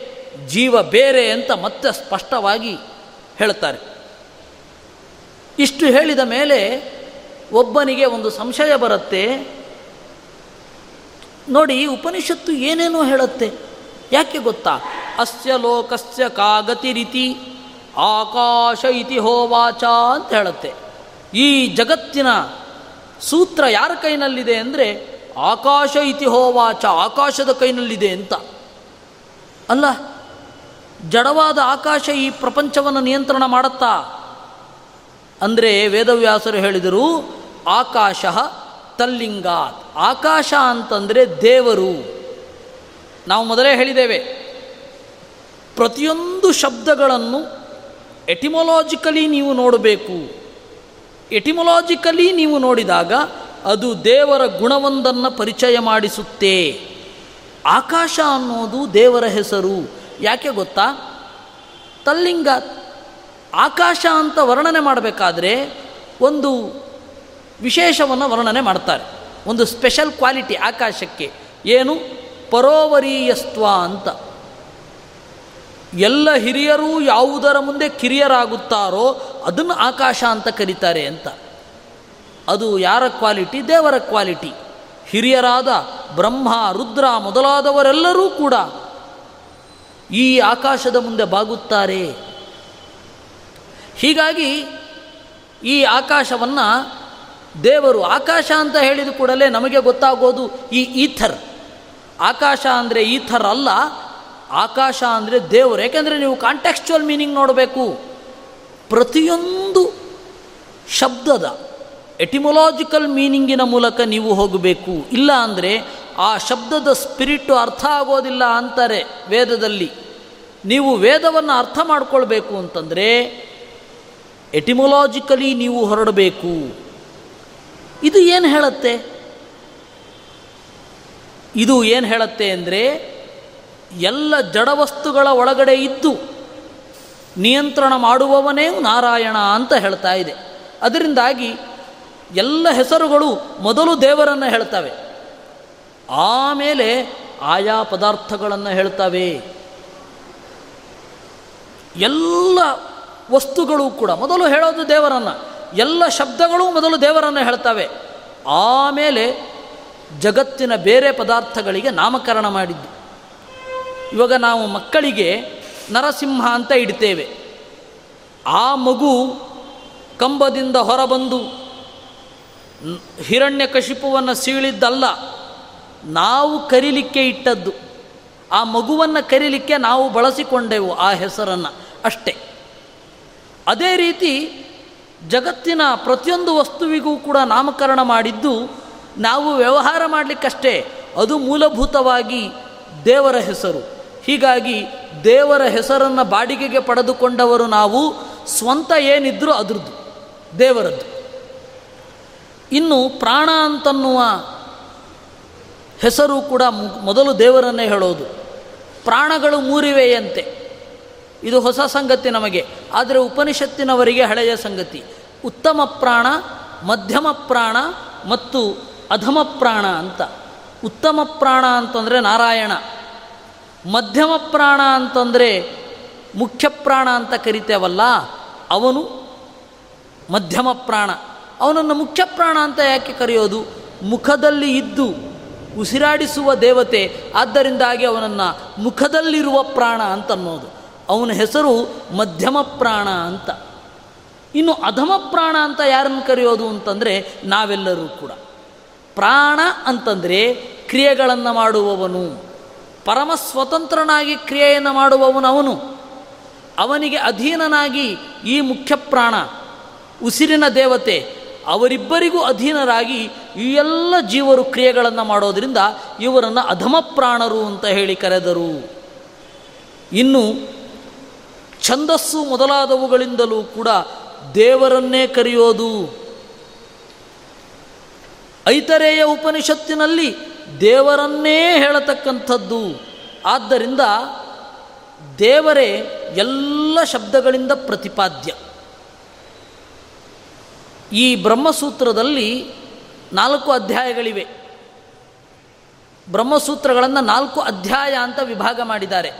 ಜೀವ ಬೇರೆ ಅಂತ ಮತ್ತೆ ಸ್ಪಷ್ಟವಾಗಿ ಹೇಳ್ತಾರೆ ಇಷ್ಟು ಹೇಳಿದ ಮೇಲೆ ಒಬ್ಬನಿಗೆ ಒಂದು ಸಂಶಯ ಬರುತ್ತೆ. ನೋಡಿ ಉಪನಿಷತ್ತು ಏನೇನೋ ಹೇಳುತ್ತೆ? ಯಾಕೆ ಗೊತ್ತಾ? ಅಸ್ಯ ಲೋಕಸ್ಯ ಕಾಗತಿ ರೀತಿ ಆಕಾಶ ಇತಿ ಹೋವಾಚ ಅಂತ ಹೇಳುತ್ತೆ. ಈ ಜಗತ್ತಿನ ಸೂತ್ರ ಯಾರ ಕೈನಲ್ಲಿದೆ ಅಂದರೆ ಆಕಾಶ ಇತಿಹೋವಾಚ ಆಕಾಶದ ಕೈನಲ್ಲಿದೆ ಅಂತ. ಅಲ್ಲ, ಜಡವಾದ ಆಕಾಶ ಈ ಪ್ರಪಂಚವನ್ನು ನಿಯಂತ್ರಣ ಮಾಡುತ್ತಾ? ಅಂದರೆ ವೇದವ್ಯಾಸರು ಹೇಳಿದರು, ಆಕಾಶ ತಲ್ಲಿಂಗಾತ್. ಆಕಾಶ ಅಂತಂದರೆ ದೇವರು. ನಾವು ಮೊದಲೇ ಹೇಳಿದ್ದೇವೆ, ಪ್ರತಿಯೊಂದು ಶಬ್ದಗಳನ್ನು ಎಟಿಮೊಲಾಜಿಕಲಿ ನೀವು ನೋಡಬೇಕು. ಎಟಿಮೊಲಾಜಿಕಲಿ ನೀವು ನೋಡಿದಾಗ ಅದು ದೇವರ ಗುಣವೊಂದನ್ನು ಪರಿಚಯ ಮಾಡಿಸುತ್ತೆ. ಆಕಾಶ ಅನ್ನೋದು ದೇವರ ಹೆಸರು. ಯಾಕೆ ಗೊತ್ತಾ? ತಲ್ಲಿಂಗ. ಆಕಾಶ ಅಂತ ವರ್ಣನೆ ಮಾಡಬೇಕಾದ್ರೆ ಒಂದು ವಿಶೇಷವನ್ನು ವರ್ಣನೆ ಮಾಡ್ತಾರೆ. ಒಂದು ಸ್ಪೆಷಲ್ ಕ್ವಾಲಿಟಿ ಆಕಾಶಕ್ಕೆ. ಏನು? ಪರೋವರೀಯಸ್ತ್ವ ಅಂತ. ಎಲ್ಲ ಹಿರಿಯರು ಯಾವುದರ ಮುಂದೆ ಕಿರಿಯರಾಗುತ್ತಾರೋ ಅದನ್ನು ಆಕಾಶ ಅಂತ ಕರೀತಾರೆ ಅಂತ. ಅದು ಯಾರ ಕ್ವಾಲಿಟಿ? ದೇವರ ಕ್ವಾಲಿಟಿ. ಹಿರಿಯರಾದ ಬ್ರಹ್ಮ, ರುದ್ರ ಮೊದಲಾದವರೆಲ್ಲರೂ ಕೂಡ ಈ ಆಕಾಶದ ಮುಂದೆ ಬಾಗುತ್ತಾರೆ. ಹೀಗಾಗಿ ಈ ಆಕಾಶವನ್ನು ದೇವರು ಆಕಾಶ ಅಂತ ಹೇಳಿದ ಕೂಡಲೇ ನಮಗೆ ಗೊತ್ತಾಗೋದು ಈ ಈಥರ್. ಆಕಾಶ ಅಂದರೆ ಈಥರ್ ಅಲ್ಲ, ಆಕಾಶ ಅಂದರೆ ದೇವರು. ಯಾಕೆಂದರೆ ನೀವು ಕಾಂಟೆಕ್ಸ್ಚುವಲ್ ಮೀನಿಂಗ್ ನೋಡಬೇಕು. ಪ್ರತಿಯೊಂದು ಶಬ್ದದ ಎಟಿಮೊಲಾಜಿಕಲ್ ಮೀನಿಂಗಿನ ಮೂಲಕ ನೀವು ಹೋಗಬೇಕು. ಇಲ್ಲ ಅಂದರೆ ಆ ಶಬ್ದದ ಸ್ಪಿರಿಟು ಅರ್ಥ ಆಗೋದಿಲ್ಲ ಅಂತಾರೆ ವೇದದಲ್ಲಿ. ನೀವು ವೇದವನ್ನು ಅರ್ಥ ಮಾಡಿಕೊಳ್ಬೇಕು ಅಂತಂದರೆ ಎಟಿಮೊಲಾಜಿಕಲಿ ನೀವು ಹೊರಡಬೇಕು. ಇದು ಏನು ಹೇಳುತ್ತೆ? ಇದು ಏನು ಹೇಳುತ್ತೆ ಅಂದರೆ ಎಲ್ಲ ಜಡವಸ್ತುಗಳ ಒಳಗಡೆ ಇದ್ದು ನಿಯಂತ್ರಣ ಮಾಡುವವನೇ ನಾರಾಯಣ ಅಂತ ಹೇಳ್ತಾ ಇದೆ. ಅದರಿಂದಾಗಿ ಎಲ್ಲ ಹೆಸರುಗಳು ಮೊದಲು ದೇವರನ್ನು ಹೇಳ್ತವೆ. ಆಮೇಲೆ ಆಯಾ ಪದಾರ್ಥಗಳನ್ನು ಹೇಳ್ತವೆ. ಎಲ್ಲ ವಸ್ತುಗಳು ಕೂಡ ಮೊದಲು ಹೇಳೋದು ದೇವರನ್ನು. ಎಲ್ಲ ಶಬ್ದಗಳು ಮೊದಲು ದೇವರನ್ನು ಹೇಳ್ತವೆ. ಆಮೇಲೆ ಜಗತ್ತಿನ ಬೇರೆ ಪದಾರ್ಥಗಳಿಗೆ ನಾಮಕರಣ ಮಾಡಿದ್ದು. ಇವಾಗ ನಾವು ಮಕ್ಕಳಿಗೆ ನರಸಿಂಹ ಅಂತ ಇಡ್ತೇವೆ. ಆ ಮಗು ಕಂಬದಿಂದ ಹೊರಬಂದು ಹಿರಣ್ಯ ಕಶಿಪುವನ್ನು ಸೀಳಿದ್ದಲ್ಲ, ನಾವು ಕರಿಲಿಕ್ಕೆ ಇಟ್ಟದ್ದು. ಆ ಮಗುವನ್ನು ಕರಿಲಿಕ್ಕೆ ನಾವು ಬಳಸಿಕೊಂಡೆವು ಆ ಹೆಸರನ್ನು ಅಷ್ಟೇ. ಅದೇ ರೀತಿ ಜಗತ್ತಿನ ಪ್ರತಿಯೊಂದು ವಸ್ತುವಿಗೂ ಕೂಡ ನಾಮಕರಣ ಮಾಡಿದ್ದು ನಾವು ವ್ಯವಹಾರ ಮಾಡಲಿಕ್ಕಷ್ಟೇ. ಅದು ಮೂಲಭೂತವಾಗಿ ದೇವರ ಹೆಸರು. ಹೀಗಾಗಿ ದೇವರ ಹೆಸರನ್ನು ಬಾಡಿಗೆಗೆ ಪಡೆದುಕೊಂಡವರು ನಾವು ಸ್ವಂತ ಏನಿದ್ರೂ ಅದರದ್ದು, ದೇವರದ್ದು. ಇನ್ನು ಪ್ರಾಣ ಅಂತನ್ನುವ ಹೆಸರು ಕೂಡ ಮೊದಲು ದೇವರನ್ನೇ ಹೇಳೋದು. ಪ್ರಾಣಗಳು ಮೂರಿವೆಯಂತೆ. ಇದು ಹೊಸ ಸಂಗತಿ ನಮಗೆ. ಆದರೆ ಉಪನಿಷತ್ತಿನವರಿಗೆ ಹಳೆಯ ಸಂಗತಿ. ಉತ್ತಮ ಪ್ರಾಣ, ಮಧ್ಯಮ ಪ್ರಾಣ ಮತ್ತು ಅಧಮ ಪ್ರಾಣ ಅಂತ. ಉತ್ತಮ ಪ್ರಾಣ ಅಂತಂದರೆ ನಾರಾಯಣ. ಮಧ್ಯಮ ಪ್ರಾಣ ಅಂತಂದರೆ ಮುಖ್ಯ ಪ್ರಾಣ ಅಂತ ಕರಿತೇವಲ್ಲ, ಅವನು ಮಧ್ಯಮ ಪ್ರಾಣ. ಅವನನ್ನು ಮುಖ್ಯ ಪ್ರಾಣ ಅಂತ ಯಾಕೆ ಕರೆಯೋದು? ಮುಖದಲ್ಲಿ ಇದ್ದು ಉಸಿರಾಡಿಸುವ ದೇವತೆ, ಆದ್ದರಿಂದಾಗಿ ಅವನನ್ನು ಮುಖದಲ್ಲಿರುವ ಪ್ರಾಣ ಅಂತ ಅನ್ನೋದು ಅವನ ಹೆಸರು ಮಧ್ಯಮ ಪ್ರಾಣ ಅಂತ. ಇನ್ನು ಅಧಮ ಪ್ರಾಣ ಅಂತ ಯಾರನ್ನು ಕರೆಯೋದು ಅಂತಂದರೆ ನಾವೆಲ್ಲರೂ ಕೂಡ. ಪ್ರಾಣ ಅಂತಂದರೆ ಕ್ರಿಯೆಗಳನ್ನು ಮಾಡುವವನು. ಪರಮ ಸ್ವತಂತ್ರನಾಗಿ ಕ್ರಿಯೆಯನ್ನು ಮಾಡುವವನು ಅವನು. ಅವನಿಗೆ ಅಧೀನನಾಗಿ ಈ ಮುಖ್ಯ ಪ್ರಾಣ, ಉಸಿರಿನ ದೇವತೆ ಅವರಿಬ್ಬರಿಗೂ ಅಧೀನರಾಗಿ ಈ ಎಲ್ಲ ಜೀವರು ಕ್ರಿಯೆಗಳನ್ನು ಮಾಡೋದರಿಂದ ಇವರನ್ನು ಅಧಮ ಪ್ರಾಣರು ಅಂತ ಹೇಳಿ ಕರೆದರು. ಇನ್ನು ಛಂದಸ್ಸು ಮೊದಲಾದವುಗಳಿಂದಲೂ ಕೂಡ ದೇವರನ್ನೇ ಕರೆಯೋದು. ಐತರೇಯ ಉಪನಿಷತ್ತಿನಲ್ಲಿ ದೇವರನ್ನೇ ಹೇಳತಕ್ಕಂಥದ್ದು. ಆದ್ದರಿಂದ ದೇವರೇ ಎಲ್ಲ ಶಬ್ದಗಳಿಂದ ಪ್ರತಿಪಾದ್ಯ. ಈ ಬ್ರಹ್ಮಸೂತ್ರದಲ್ಲಿ ನಾಲ್ಕು ಅಧ್ಯಾಯಗಳಿವೆ. ಬ್ರಹ್ಮಸೂತ್ರಗಳನ್ನು ನಾಲ್ಕು ಅಧ್ಯಾಯ ಅಂತ ವಿಭಾಗ ಮಾಡಿದ್ದಾರೆ.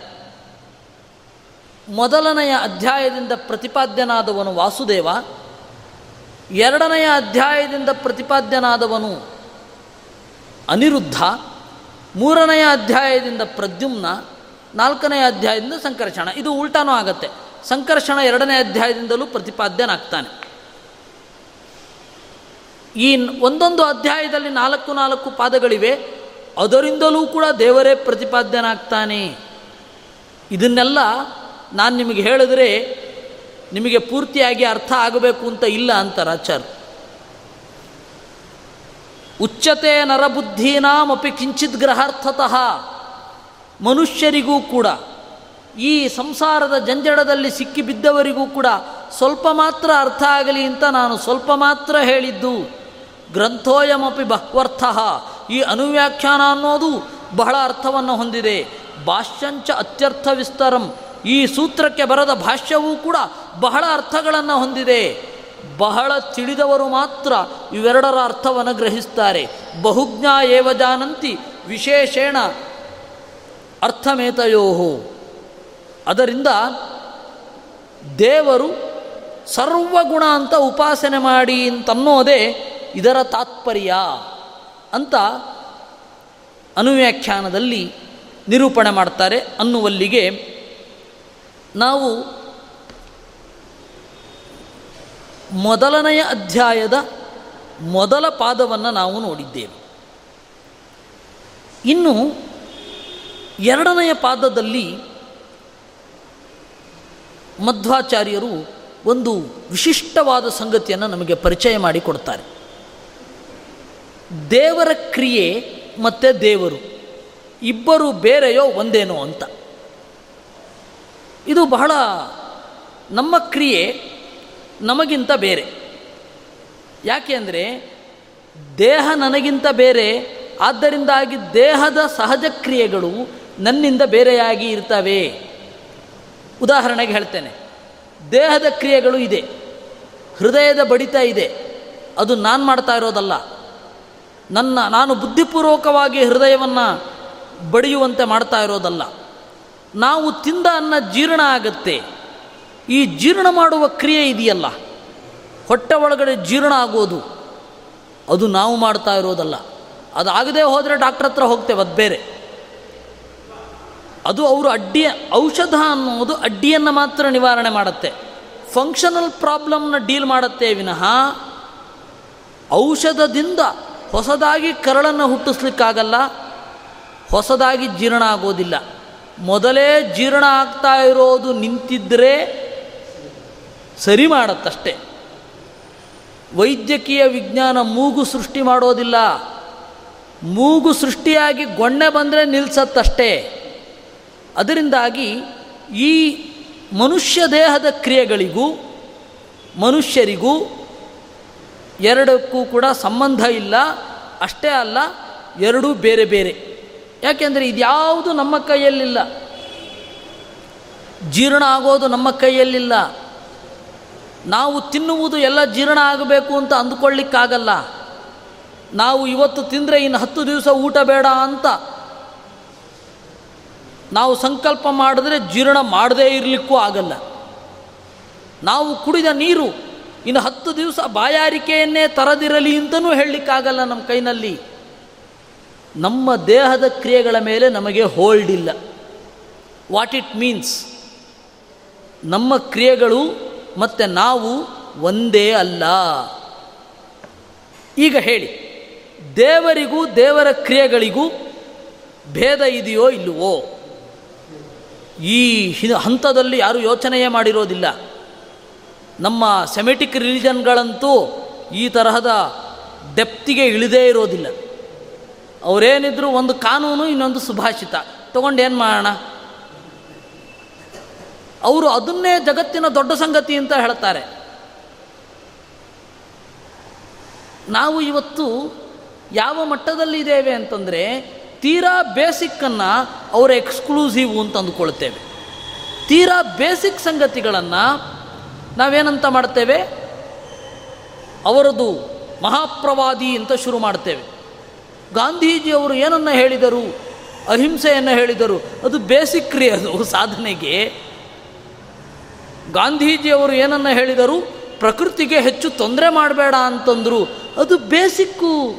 ಮೊದಲನೆಯ ಅಧ್ಯಾಯದಿಂದ ಪ್ರತಿಪಾದ್ಯನಾದವನು ವಾಸುದೇವ, ಎರಡನೆಯ ಅಧ್ಯಾಯದಿಂದ ಪ್ರತಿಪಾದ್ಯನಾದವನು ಅನಿರುದ್ಧ, ಮೂರನೆಯ ಅಧ್ಯಾಯದಿಂದ ಪ್ರದ್ಯುಮ್ನ, ನಾಲ್ಕನೆಯ ಅಧ್ಯಾಯದಿಂದ ಸಂಕರ್ಷಣ. ಇದು ಉಲ್ಟಾನೂ ಆಗತ್ತೆ. ಸಂಕರ್ಷಣ ಎರಡನೇ ಅಧ್ಯಾಯದಿಂದಲೂ ಪ್ರತಿಪಾದ್ಯನಾಗ್ತಾನೆ. ಈ ಒಂದೊಂದು ಅಧ್ಯಾಯದಲ್ಲಿ ನಾಲ್ಕು ನಾಲ್ಕು ಪಾದಗಳಿವೆ. ಅದರಿಂದಲೂ ಕೂಡ ದೇವರೇ ಪ್ರತಿಪಾದ್ಯನಾಗ್ತಾನೆ. ಇದನ್ನೆಲ್ಲ ನಾನು ನಿಮಗೆ ಹೇಳಿದ್ರೆ ನಿಮಗೆ ಪೂರ್ತಿಯಾಗಿ ಅರ್ಥ ಆಗಬೇಕು ಅಂತ ಇಲ್ಲ ಅಂತ ರಾಚಾರ್. ಉಚ್ಚತೆ ನರಬುದ್ಧೀನಾಮಪಿ ಕಿಂಚಿತ್ ಗ್ರಹಾರ್ಥತಃ. ಮನುಷ್ಯರಿಗೂ ಕೂಡ, ಈ ಸಂಸಾರದ ಜಂಜಡದಲ್ಲಿ ಸಿಕ್ಕಿಬಿದ್ದವರಿಗೂ ಕೂಡ ಸ್ವಲ್ಪ ಮಾತ್ರ ಅರ್ಥ ಆಗಲಿ ಅಂತ ನಾನು ಸ್ವಲ್ಪ ಮಾತ್ರ ಹೇಳಿದ್ದು. ಗ್ರಂಥೋಯಮಪಿ ಬಹ್ವರ್ಥ. ಈ ಅನುವ್ಯಾಖ್ಯಾನ ಅನ್ನೋದು ಬಹಳ ಅರ್ಥವನ್ನು ಹೊಂದಿದೆ. ಭಾಷ್ಯಂಚ ಅತ್ಯರ್ಥ ವಿಸ್ತರಂ. ಈ ಸೂತ್ರಕ್ಕೆ ಬರದ ಭಾಷ್ಯವೂ ಕೂಡ ಬಹಳ ಅರ್ಥಗಳನ್ನು ಹೊಂದಿದೆ. ಬಹಳ ತಿಳಿದವರು ಮಾತ್ರ ಇವೆರಡರ ಅರ್ಥವನ್ನು ಗ್ರಹಿಸ್ತಾರೆ. ಬಹುಜ್ಞ ಏವ ಜಾನಂತಿ ವಿಶೇಷೇಣ ಅರ್ಥಮೇತಯೋ. ಅದರಿಂದ ದೇವರು ಸರ್ವಗುಣ ಅಂತ ಉಪಾಸನೆ ಮಾಡಿ ಅಂತನ್ನೋದೇ ಇದರ ತಾತ್ಪರ್ಯ ಅಂತ ಅನುವ್ಯಾಖ್ಯಾನದಲ್ಲಿ ನಿರೂಪಣೆ ಮಾಡ್ತಾರೆ ಅನ್ನುವಲ್ಲಿಗೆ ನಾವು ಮೊದಲನೆಯ ಅಧ್ಯಾಯದ ಮೊದಲ ಪಾದವನ್ನು ನಾವು ನೋಡಿದ್ದೇವೆ. ಇನ್ನು ಎರಡನೆಯ ಪಾದದಲ್ಲಿ ಮಧ್ವಾಚಾರ್ಯರು ಒಂದು ವಿಶಿಷ್ಟವಾದ ಸಂಗತಿಯನ್ನು ನಮಗೆ ಪರಿಚಯ ಮಾಡಿಕೊಡ್ತಾರೆ ದೇವರ ಕ್ರಿಯೆ ಮತ್ತು ದೇವರು. ಇಬ್ಬರು ಬೇರೆಯೋ ಒಂದೇನೋ ಅಂತ. ಇದು ಬಹಳ ನಮ್ಮ ಕ್ರಿಯೆ ನಮಗಿಂತ ಬೇರೆ. ಯಾಕೆ ಅಂದರೆ ದೇಹ ನನಗಿಂತ ಬೇರೆ, ಆದ್ದರಿಂದಾಗಿ ದೇಹದ ಸಹಜ ಕ್ರಿಯೆಗಳು ನನ್ನಿಂದ ಬೇರೆಯಾಗಿ ಇರ್ತವೆ. ಉದಾಹರಣೆಗೆ ಹೇಳ್ತೇನೆ, ದೇಹದ ಕ್ರಿಯೆಗಳು ಇದೆ, ಹೃದಯದ ಬಡಿತ ಇದೆ, ಅದು ನಾನು ಮಾಡ್ತಾ ಇರೋದಲ್ಲ. ನನ್ನ, ನಾನು ಬುದ್ಧಿಪೂರ್ವಕವಾಗಿ ಹೃದಯವನ್ನು ಬಡಿಯುವಂತೆ ಮಾಡ್ತಾ ಇರೋದಲ್ಲ. ನಾವು ತಿಂದ ಅನ್ನ ಜೀರ್ಣ ಆಗುತ್ತೆ. ಈ ಜೀರ್ಣ ಮಾಡುವ ಕ್ರಿಯೆ ಇದೆಯಲ್ಲ. ಹೊಟ್ಟೆ ಒಳಗಡೆ ಜೀರ್ಣ ಆಗೋದು. ಅದು ನಾವು ಮಾಡ್ತಾ ಇರೋದಲ್ಲ. ಅದು ಆಗದೆ ಹೋದರೆ ಡಾಕ್ಟ್ರ್ ಹತ್ರ ಹೋಗ್ತೇವೆ, ಅದು ಬೇರೆ. ಅದು ಅವರು ಅಡ್ಡಿ, ಔಷಧ ಅನ್ನೋದು ಅಡ್ಡಿಯನ್ನು ಮಾತ್ರ ನಿವಾರಣೆ ಮಾಡುತ್ತೆ. ಫಂಕ್ಷನಲ್ ಪ್ರಾಬ್ಲಮ್ನ ಡೀಲ್ ಮಾಡುತ್ತೆ ವಿನಃ ಔಷಧದಿಂದ ಹೊಸದಾಗಿ ಕರಳನ್ನು ಹುಟ್ಟಿಸ್ಲಿಕ್ಕಾಗಲ್ಲ, ಹೊಸದಾಗಿ ಜೀರ್ಣ ಆಗೋದಿಲ್ಲ. ಮೊದಲೇ ಜೀರ್ಣ ಆಗ್ತಾ ಇರೋದು ನಿಂತಿದ್ದರೆ ಸರಿ ಮಾಡತ್ತಷ್ಟೆ. ವೈದ್ಯಕೀಯ ವಿಜ್ಞಾನ ಮೂಗು ಸೃಷ್ಟಿ ಮಾಡೋದಿಲ್ಲ. ಮೂಗು ಸೃಷ್ಟಿಯಾಗಿ ಗೊಣ್ಣೆ ಬಂದರೆ ನಿಲ್ಲಿಸತ್ತಷ್ಟೇ ಅದರಿಂದಾಗಿ ಈ ಮನುಷ್ಯ ದೇಹದ ಕ್ರಿಯೆಗಳಿಗೂ, ಮನುಷ್ಯರಿಗೂ ಎರಡಕ್ಕೂ ಕೂಡ ಸಂಬಂಧ ಇಲ್ಲ, ಅಷ್ಟೇ ಅಲ್ಲ, ಎರಡೂ ಬೇರೆ ಬೇರೆ. ಯಾಕೆಂದರೆ ಇದ್ಯಾವುದು ನಮ್ಮ ಕೈಯಲ್ಲಿಲ್ಲ. ಜೀರ್ಣ ಆಗೋದು ನಮ್ಮ ಕೈಯಲ್ಲಿಲ್ಲ. ನಾವು ತಿನ್ನುವುದು ಎಲ್ಲ ಜೀರ್ಣ ಆಗಬೇಕು ಅಂತ ಅಂದುಕೊಳ್ಳಿಕ್ಕಾಗಲ್ಲ. ನಾವು ಇವತ್ತು ತಿಂದರೆ ಇನ್ನು ಹತ್ತು ದಿವಸ ಊಟ ಬೇಡ ಅಂತ ನಾವು ಸಂಕಲ್ಪ ಮಾಡಿದ್ರೆ ಜೀರ್ಣ ಮಾಡದೇ ಇರಲಿಕ್ಕೂ ಆಗಲ್ಲ. ನಾವು ಕುಡಿದ ನೀರು ಇನ್ನು ಹತ್ತು ದಿವಸ ಬಾಯಾರಿಕೆಯನ್ನೇ ತರದಿರಲಿ ಅಂತಲೂ ಹೇಳಲಿಕ್ಕಾಗಲ್ಲ ನಮ್ಮ ಕೈನಲ್ಲಿ. ನಮ್ಮ ದೇಹದ ಕ್ರಿಯೆಗಳ ಮೇಲೆ ನಮಗೆ ಹೋಲ್ಡ್ ಇಲ್ಲ. ವಾಟ್ ಇಟ್ ಮೀನ್ಸ್ ನಮ್ಮ ಕ್ರಿಯೆಗಳು ಮತ್ತು ನಾವು ಒಂದೇ ಅಲ್ಲ. ಈಗ ಹೇಳಿ, ದೇವರಿಗೂ ದೇವರ ಕ್ರಿಯೆಗಳಿಗೂ ಭೇದ ಇದೆಯೋ ಇಲ್ಲವೋ? ಈ ಹಂತದಲ್ಲಿ ಯಾರೂ ಯೋಚನೆಯೇ ಮಾಡಿರೋದಿಲ್ಲ. ನಮ್ಮ ಸೆಮೆಟಿಕ್ ರಿಲಿಜನ್ಗಳಂತೂ ಈ ತರಹದ ಡೆಪ್ತಿಗೆ ಇಳಿದೇ ಇರೋದಿಲ್ಲ. ಅವರೇನಿದ್ರು ಒಂದು ಕಾನೂನು, ಇನ್ನೊಂದು ಸುಭಾಷಿತ. ತಗೊಂಡು ಏನು ಮಾಡೋಣ? ಅವರು ಅದನ್ನೇ ಜಗತ್ತಿನ ದೊಡ್ಡ ಸಂಗತಿ ಅಂತ ಹೇಳ್ತಾರೆ. ನಾವು ಇವತ್ತು ಯಾವ ಮಟ್ಟದಲ್ಲಿ ಇದ್ದೇವೆ ಅಂತಂದರೆ ತೀರಾ ಬೇಸಿಕ್ಕನ್ನು ಅವರ ಎಕ್ಸ್ಕ್ಲೂಸಿವ್ ಅಂತ ಅಂದುಕೊಳ್ತೇವೆ ತೀರಾ ಬೇಸಿಕ್ ಸಂಗತಿಗಳನ್ನು ನಾವೇನಂತ ಮಾಡ್ತೇವೆ? ಅವರದು ಮಹಾಪ್ರವಾದಿ ಅಂತ ಶುರು ಮಾಡ್ತೇವೆ. ಗಾಂಧೀಜಿಯವರು ಏನನ್ನು ಹೇಳಿದರು? ಅಹಿಂಸೆಯನ್ನು ಹೇಳಿದರು. ಅದು ಬೇಸಿಕ್ ರೀ ಅದು ಸಾಧನೆಗೆ. ಗಾಂಧೀಜಿಯವರು ಏನನ್ನು ಹೇಳಿದರು? ಪ್ರಕೃತಿಗೆ ಹೆಚ್ಚು ತೊಂದರೆ ಮಾಡಬೇಡ ಅಂತಂದರು. ಅದು ಬೇಸಿಕ್ಕು.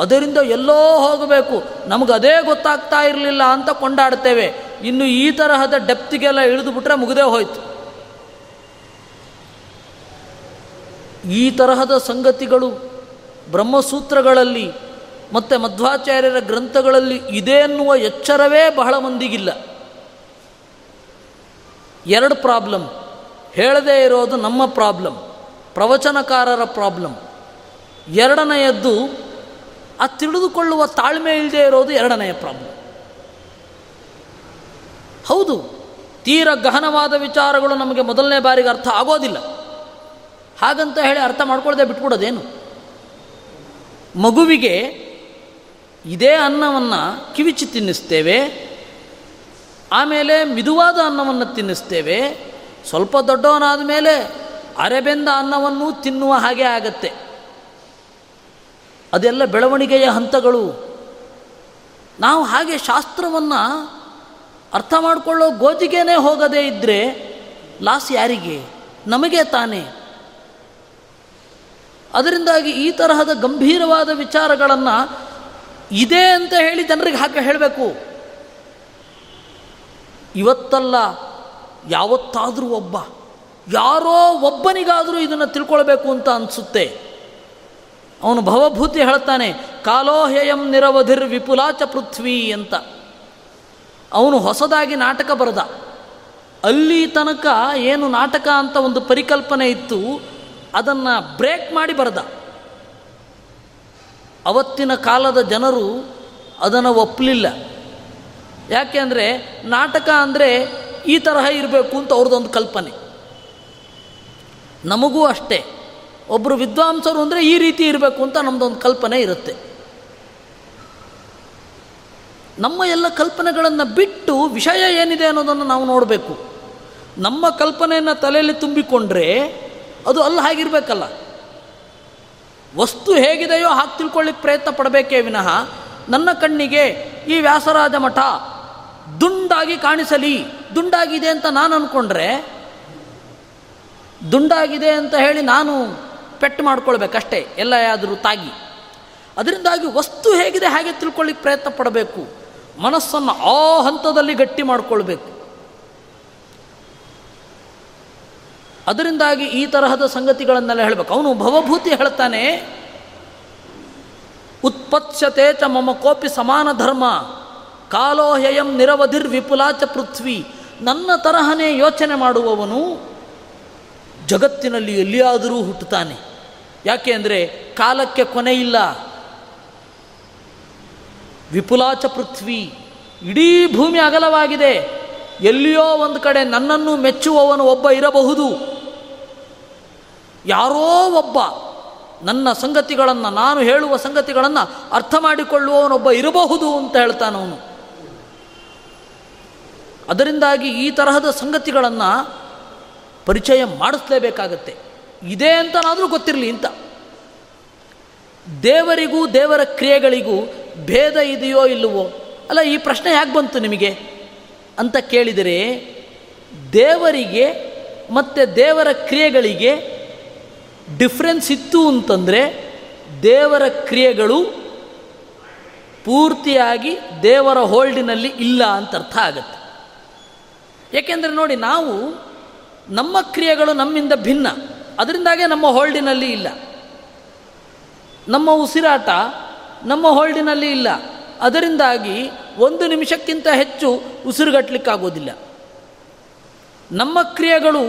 ಅದರಿಂದ ಎಲ್ಲೋ ಹೋಗಬೇಕು. ನಮಗೆ ಅದೇ ಗೊತ್ತಾಗ್ತಾ ಇರಲಿಲ್ಲ ಅಂತ ಕೊಂಡಾಡ್ತೇವೆ. ಇನ್ನು ಈ ತರಹದ ಡೆಪ್ತಿಗೆಲ್ಲ ಇಳಿದು ಮುಗದೇ ಹೋಯ್ತು. ಈ ತರಹದ ಸಂಗತಿಗಳು ಬ್ರಹ್ಮಸೂತ್ರಗಳಲ್ಲಿ ಮತ್ತು ಮಧ್ವಾಚಾರ್ಯರ ಗ್ರಂಥಗಳಲ್ಲಿ ಇದೆ ಎನ್ನುವ ಎಚ್ಚರವೇ ಬಹಳ ಮಂದಿಗಿಲ್ಲ. ಎರಡು ಪ್ರಾಬ್ಲಮ್ ಹೇಳದೇ ಇರೋದು ನಮ್ಮ ಪ್ರಾಬ್ಲಮ್ ಪ್ರವಚನಕಾರರ ಪ್ರಾಬ್ಲಮ್ ಎರಡನೆಯದ್ದು, ಆ ತಿಳಿದುಕೊಳ್ಳುವ ತಾಳ್ಮೆ ಇಲ್ಲದೆ ಇರೋದು ಎರಡನೆಯ ಪ್ರಾಬ್ಲಮ್ ಹೌದು, ತೀರ ಗಹನವಾದ ವಿಚಾರಗಳು ನಮಗೆ ಮೊದಲನೇ ಬಾರಿಗೆ ಅರ್ಥ ಆಗೋದಿಲ್ಲ. ಹಾಗಂತ ಹೇಳಿ ಅರ್ಥ ಮಾಡ್ಕೊಳ್ಳದೆ ಬಿಟ್ಬಿಡೋದೇನು? ಮಗುವಿಗೆ ಇದೇ ಅನ್ನವನ್ನು ಕಿವಿಚಿ ತಿನ್ನಿಸ್ತೇವೆ, ಆಮೇಲೆ ಮಿದುವಾದ ಅನ್ನವನ್ನು ತಿನ್ನಿಸ್ತೇವೆ, ಸ್ವಲ್ಪ ದೊಡ್ಡವನಾದ ಮೇಲೆ ಅರೆಬೆಂದ ಅನ್ನವನ್ನು ತಿನ್ನುವ ಹಾಗೆ ಆಗತ್ತೆ. ಅದೆಲ್ಲ ಬೆಳವಣಿಗೆಯ ಹಂತಗಳು. ನಾವು ಹಾಗೆ ಶಾಸ್ತ್ರವನ್ನು ಅರ್ಥ ಮಾಡಿಕೊಳ್ಳೋ ಗೋಜಿಗೆನೇ ಹೋಗದೇ ಇದ್ದರೆ ಲಾಸ್ ಯಾರಿಗೆ? ನಮಗೆ ತಾನೇ. ಅದರಿಂದಾಗಿ ಈ ತರಹದ ಗಂಭೀರವಾದ ವಿಚಾರಗಳನ್ನು ಇದೆ ಅಂತ ಹೇಳಿ ಜನರಿಗೆ ಹಾಕಿ ಹೇಳಬೇಕು. ಇವತ್ತಲ್ಲ, ಯಾವತ್ತಾದರೂ ಒಬ್ಬ, ಯಾರೋ ಒಬ್ಬನಿಗಾದರೂ ಇದನ್ನು ತಿಳ್ಕೊಳ್ಬೇಕು ಅಂತ ಅನಿಸುತ್ತೆ. ಅವನು ಭವಭೂತಿ ಹೇಳ್ತಾನೆ ಕಾಲೋಹ್ಯಯಂ ನಿರವಧಿರ್ ವಿಪುಲಾಚ ಪೃಥ್ವಿ ಅಂತ. ಅವನು ಹೊಸದಾಗಿ ನಾಟಕ ಬರೆದ. ಅಲ್ಲಿ ತನಕ ಏನು ನಾಟಕ ಅಂತ ಒಂದು ಪರಿಕಲ್ಪನೆ ಇತ್ತು. ಅದನ್ನು ಬ್ರೇಕ್ ಮಾಡಿ ಬರೆದ. ಅವತ್ತಿನ ಕಾಲದ ಜನರು ಅದನ್ನು ಒಪ್ಪಲಿಲ್ಲ ಯಾಕೆ ಅಂದರೆ ನಾಟಕ ಅಂದರೆ ಈ ತರಹ ಇರಬೇಕು ಅಂತ ಅವ್ರದ್ದೊಂದು ಕಲ್ಪನೆ. ನಮಗೂ ಅಷ್ಟೇ. ಒಬ್ಬರು ವಿದ್ವಾಂಸರು ಅಂದರೆ ಈ ರೀತಿ ಇರಬೇಕು ಅಂತ ನಮ್ಮದೊಂದು ಕಲ್ಪನೆ ಇರುತ್ತೆ. ನಮ್ಮ ಎಲ್ಲ ಕಲ್ಪನೆಗಳನ್ನು ಬಿಟ್ಟು ವಿಷಯ ಏನಿದೆ ಅನ್ನೋದನ್ನು ನಾವು ನೋಡಬೇಕು. ನಮ್ಮ ಕಲ್ಪನೆಯನ್ನು ತಲೆಯಲ್ಲಿ ತುಂಬಿಕೊಂಡ್ರೆ ಅದು ಅಲ್ಲಿ, ಹಾಗಿರಬೇಕಲ್ಲ. ವಸ್ತು ಹೇಗಿದೆಯೋ ಹಾಗೆ ತಿಳ್ಕೊಳ್ಳಿಕ್ಕೆ ಪ್ರಯತ್ನ ಪಡಬೇಕೇ ವಿನಃ ನನ್ನ ಕಣ್ಣಿಗೆ ಈ ವ್ಯಾಸರಾಜ ಮಠ ದುಂಡಾಗಿ ಕಾಣಿಸಲಿ, ದುಂಡಾಗಿದೆ ಅಂತ ನಾನು ಅಂದ್ಕೊಂಡ್ರೆ ದುಂಡಾಗಿದೆ ಅಂತ ಹೇಳಿ ನಾನು ಪೆಟ್ಟು ಮಾಡ್ಕೊಳ್ಬೇಕಷ್ಟೇ ಎಲ್ಲ ಆದರೂ ತಾಗಿ. ಅದರಿಂದಾಗಿ ವಸ್ತು ಹೇಗಿದೆ ಹಾಗೆ ತಿಳ್ಕೊಳ್ಳಿಕ್ಕೆ ಪ್ರಯತ್ನ ಪಡಬೇಕು, ಮನಸ್ಸನ್ನು ಆ ಹಂತದಲ್ಲಿ ಗಟ್ಟಿ ಮಾಡಿಕೊಳ್ಬೇಕು. ಅದರಿಂದಾಗಿ ಈ ತರಹದ ಸಂಗತಿಗಳನ್ನೆಲ್ಲ ಹೇಳಬೇಕು. ಅವನು ಭವಭೂತಿ ಹೇಳ್ತಾನೆ ಉತ್ಪತ್ಸತೆ ಚ ಮಮ ಕೋಪಿ ಸಮಾನ ಧರ್ಮ ಕಾಲೋಹ್ಯಯಂ ನಿರವಧಿರ್ ವಿಪುಲಾಚ ಪೃಥ್ವಿ. ನನ್ನ ತರಹನೇ ಯೋಚನೆ ಮಾಡುವವನು ಜಗತ್ತಿನಲ್ಲಿ ಎಲ್ಲಿಯಾದರೂ ಹುಟ್ಟುತ್ತಾನೆ. ಯಾಕೆ ಅಂದರೆ ಕಾಲಕ್ಕೆ ಕೊನೆಯಿಲ್ಲ ವಿಪುಲಾಚ ಪೃಥ್ವಿ. ಇಡೀ ಭೂಮಿ ಅಗಲವಾಗಿದೆ. ಎಲ್ಲಿಯೋ ಒಂದು ಕಡೆ ನನ್ನನ್ನು ಮೆಚ್ಚುವವನು ಒಬ್ಬ ಇರಬಹುದು. ಯಾರೋ ಒಬ್ಬ ನನ್ನ ಸಂಗತಿಗಳನ್ನು, ನಾನು ಹೇಳುವ ಸಂಗತಿಗಳನ್ನು ಅರ್ಥ ಮಾಡಿಕೊಳ್ಳುವವನೊಬ್ಬ ಇರಬಹುದು ಅಂತ ಹೇಳ್ತಾನವನು ಅದರಿಂದಾಗಿ ಈ ತರಹದ ಸಂಗತಿಗಳನ್ನು ಪರಿಚಯ ಮಾಡಿಸ್ಲೇಬೇಕಾಗತ್ತೆ. ಇದೆ ಅಂತನಾದರೂ ಗೊತ್ತಿರಲಿ ಇಂಥ ದೇವರಿಗೂ ದೇವರ ಕ್ರಿಯೆಗಳಿಗೂ ಭೇದ ಇದೆಯೋ ಇಲ್ಲವೋ? ಅಲ್ಲ, ಈ ಪ್ರಶ್ನೆ ಯಾಕೆ ಬಂತು ನಿಮಗೆ? ಅಂತ ಕೇಳಿದರೆ ದೇವರಿಗೆ ಮತ್ತು ದೇವರ ಕ್ರಿಯೆಗಳಿಗೆ ಡಿಫ್ರೆನ್ಸ್ ಇತ್ತು ಅಂತಂದರೆ ದೇವರ ಕ್ರಿಯೆಗಳು ಪೂರ್ತಿಯಾಗಿ ದೇವರ ಹೋಲ್ಡಿನಲ್ಲಿ ಇಲ್ಲ ಅಂತ ಅರ್ಥ ಆಗುತ್ತೆ. ಏಕೆಂದರೆ ನೋಡಿ, ನಾವು ನಮ್ಮ ಕ್ರಿಯೆಗಳು ನಮ್ಮಿಂದ ಭಿನ್ನ, ಅದರಿಂದಾಗೆ ನಮ್ಮ ಹೋಲ್ಡಿನಲ್ಲಿ ಇಲ್ಲ. ನಮ್ಮ ಉಸಿರಾಟ ನಮ್ಮ ಹೋಲ್ಡಿನಲ್ಲಿ ಇಲ್ಲ. ಅದರಿಂದಾಗಿ ಒಂದು ನಿಮಿಷಕ್ಕಿಂತ ಹೆಚ್ಚು ಉಸಿರುಗಟ್ಟಲಿಕ್ಕಾಗೋದಿಲ್ಲ. ನಮ್ಮ ಕ್ರಿಯೆಗಳು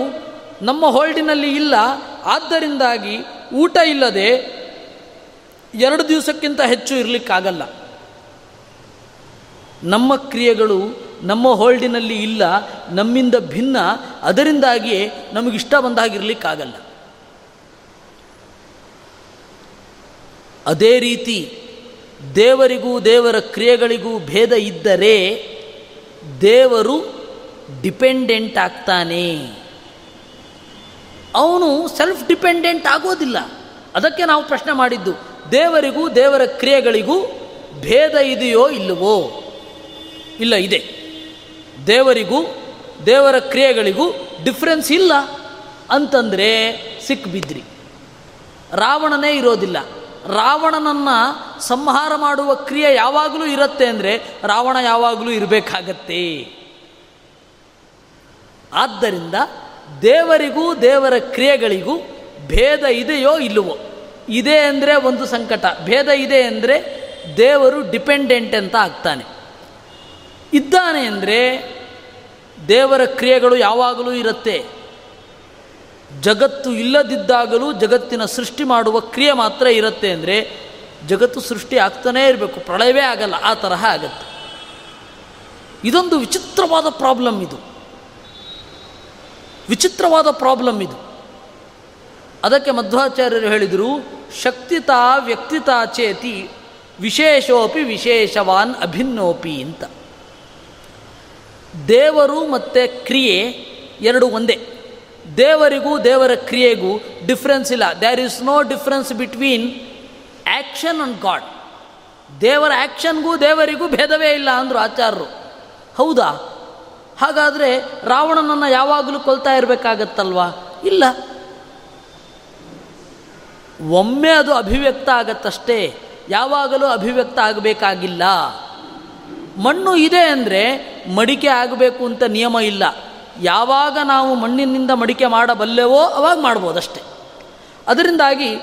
ನಮ್ಮ ಹೋಲ್ಡಿನಲ್ಲಿ ಇಲ್ಲ, ಆದ್ದರಿಂದಾಗಿ ಊಟ ಇಲ್ಲದೆ ಎರಡು ದಿವಸಕ್ಕಿಂತ ಹೆಚ್ಚು ಇರಲಿಕ್ಕಾಗಲ್ಲ. ನಮ್ಮ ಕ್ರಿಯೆಗಳು ನಮ್ಮ ಹೋಲ್ಡಿನಲ್ಲಿ ಇಲ್ಲ, ನಮ್ಮಿಂದ ಭಿನ್ನ, ಅದರಿಂದಾಗಿಯೇ ನಮಗಿಷ್ಟ ಬಂದಾಗಿರಲಿಕ್ಕಾಗಲ್ಲ. ಅದೇ ರೀತಿ ದೇವರಿಗೂ ದೇವರ ಕ್ರಿಯೆಗಳಿಗೂ ಭೇದ ಇದ್ದರೆ ದೇವರು ಡಿಪೆಂಡೆಂಟ್ ಆಗ್ತಾನೆ. ಅವನು ಸೆಲ್ಫ್ ಡಿಪೆಂಡೆಂಟ್ ಆಗೋದಿಲ್ಲ. ಅದಕ್ಕೆ ನಾವು ಪ್ರಶ್ನೆ ಮಾಡಿದ್ದು, ದೇವರಿಗೂ ದೇವರ ಕ್ರಿಯೆಗಳಿಗೂ ಭೇದ ಇದೆಯೋ ಇಲ್ಲವೋ? ಇಲ್ಲ, ಇದೆ. ದೇವರಿಗೂ ದೇವರ ಕ್ರಿಯೆಗಳಿಗೂ ಡಿಫ್ರೆನ್ಸ್ ಇಲ್ಲ. ಅಂತಂದರೆ ಸಿಕ್ಬಿದ್ರಿ. ರಾವಣನೇ ಇರೋದಿಲ್ಲ. ರಾವಣನನ್ನು ಸಂಹಾರ ಮಾಡುವ ಕ್ರಿಯೆ ಯಾವಾಗಲೂ ಇರುತ್ತೆ ಅಂದರೆ ರಾವಣ ಯಾವಾಗಲೂ ಇರಬೇಕಾಗತ್ತೆ. ಆದ್ದರಿಂದ ದೇವರಿಗೂ ದೇವರ ಕ್ರಿಯೆಗಳಿಗೂ ಭೇದ ಇದೆಯೋ ಇಲ್ಲವೋ, ಇದೆ ಅಂದರೆ ಒಂದು ಸಂಕಟ, ಭೇದ ಇದೆ ಅಂದರೆ ದೇವರು ಡಿಪೆಂಡೆಂಟ್ ಅಂತ ಆಗ್ತಾನೆ. ಇದ್ದಾನೆ ಅಂದರೆ ದೇವರ ಕ್ರಿಯೆಗಳು ಯಾವಾಗಲೂ ಇರುತ್ತೆ. ಜಗತ್ತು ಇಲ್ಲದಿದ್ದಾಗಲೂ ಜಗತ್ತಿನ ಸೃಷ್ಟಿ ಮಾಡುವ ಕ್ರಿಯೆ ಮಾತ್ರ ಇರುತ್ತೆ ಅಂದರೆ ಜಗತ್ತು ಸೃಷ್ಟಿ ಆಗ್ತಾನೇ ಇರಬೇಕು, ಪ್ರಳಯವೇ ಆಗಲ್ಲ, ಆ ತರಹ ಆಗತ್ತೆ. ಇದೊಂದು ವಿಚಿತ್ರವಾದ ಪ್ರಾಬ್ಲಮ್ ಇದು. ವಿಚಿತ್ರವಾದ ಪ್ರಾಬ್ಲಮ್ ಇದು. ಅದಕ್ಕೆ ಮಧ್ವಾಚಾರ್ಯರು ಹೇಳಿದರು, ಶಕ್ತಿತಾ ವ್ಯಕ್ತಿತಾ ಚೇತಿ ವಿಶೇಷೋಪಿ ವಿಶೇಷವಾನ್ ಅಭಿನ್ನೋಪಿ ಅಂತ. ದೇವರು ಮತ್ತು ಕ್ರಿಯೆ ಎರಡು ಒಂದೇ. ದೇವರಿಗೂ ದೇವರ ಕ್ರಿಯೆಗೂ ಡಿಫ್ರೆನ್ಸ್ ಇಲ್ಲ. There is no difference between action and God ದೇವರ ಆ್ಯಕ್ಷನ್ಗೂ ದೇವರಿಗೂ ಭೇದವೇ ಇಲ್ಲ ಅಂದರು ಆಚಾರ್ಯರು ಹೌದಾ? ಹಾಗಾದರೆ ರಾವಣನನ್ನು ಯಾವಾಗಲೂ ಕೊಲ್ತಾ ಇರಬೇಕಾಗತ್ತಲ್ವಾ? ಇಲ್ಲ. ಒಮ್ಮೆ ಅದು ಅಭಿವ್ಯಕ್ತ ಆಗತ್ತಷ್ಟೇ. ಯಾವಾಗಲೂ ಅಭಿವ್ಯಕ್ತ ಆಗಬೇಕಾಗಿಲ್ಲ. ಮಣ್ಣು ಇದೆ ಅಂದರೆ ಮಡಿಕೆ ಆಗಬೇಕು ಅಂತ ನಿಯಮ ಇಲ್ಲ. ಯಾವಾಗ ನಾವು ಮಣ್ಣಿನಿಂದ ಮಡಿಕೆ ಮಾಡಬಲ್ಲೆವೋ ಅವಾಗ ಮಾಡ್ಬೋದಷ್ಟೆ. ಅದರಿಂದಾಗಿ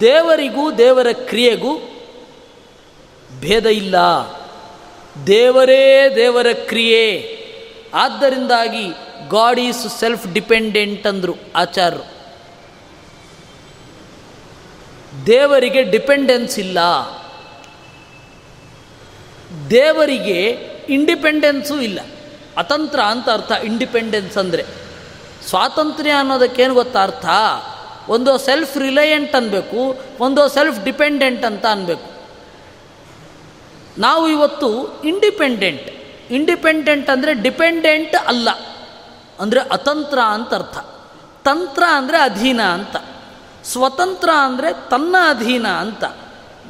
ದೇವರಿಗೂ ದೇವರ ಕ್ರಿಯೆಗೂ ಭೇದ ಇಲ್ಲ. ದೇವರೇ ದೇವರ ಕ್ರಿಯೆ. ಆದ್ದರಿಂದಾಗಿ ಗಾಡ್ ಈಸ್ ಸೆಲ್ಫ್ ಡಿಪೆಂಡೆಂಟ್ ಅಂದರು ಆಚಾರ್ಯರು ದೇವರಿಗೆ ಡಿಪೆಂಡೆನ್ಸ್ ಇಲ್ಲ. ದೇವರಿಗೆ ಇಂಡಿಪೆಂಡೆನ್ಸೂ ಇಲ್ಲ. ಅತಂತ್ರ ಅಂತ ಅರ್ಥ ಇಂಡಿಪೆಂಡೆನ್ಸ್ ಅಂದರೆ. ಸ್ವಾತಂತ್ರ್ಯ ಅನ್ನೋದಕ್ಕೇನು ಗೊತ್ತಾ ಅರ್ಥ? ಒಂದು ಸೆಲ್ಫ್ ರಿಲಯಂಟ್ ಅನ್ಬೇಕು, ಒಂದು ಸೆಲ್ಫ್ ಡಿಪೆಂಡೆಂಟ್ ಅಂತ ಅನ್ಬೇಕು. ನಾವು ಇವತ್ತು ಇಂಡಿಪೆಂಡೆಂಟ್ ಇಂಡಿಪೆಂಡೆಂಟ್ ಅಂದರೆ ಡಿಪೆಂಡೆಂಟ್ ಅಲ್ಲ. ಅಂದರೆ ಅತಂತ್ರ ಅಂತ ಅರ್ಥ. ತಂತ್ರ ಅಂದರೆ ಅಧೀನ ಅಂತ. ಸ್ವತಂತ್ರ ಅಂದರೆ ತನ್ನ ಅಧೀನ ಅಂತ.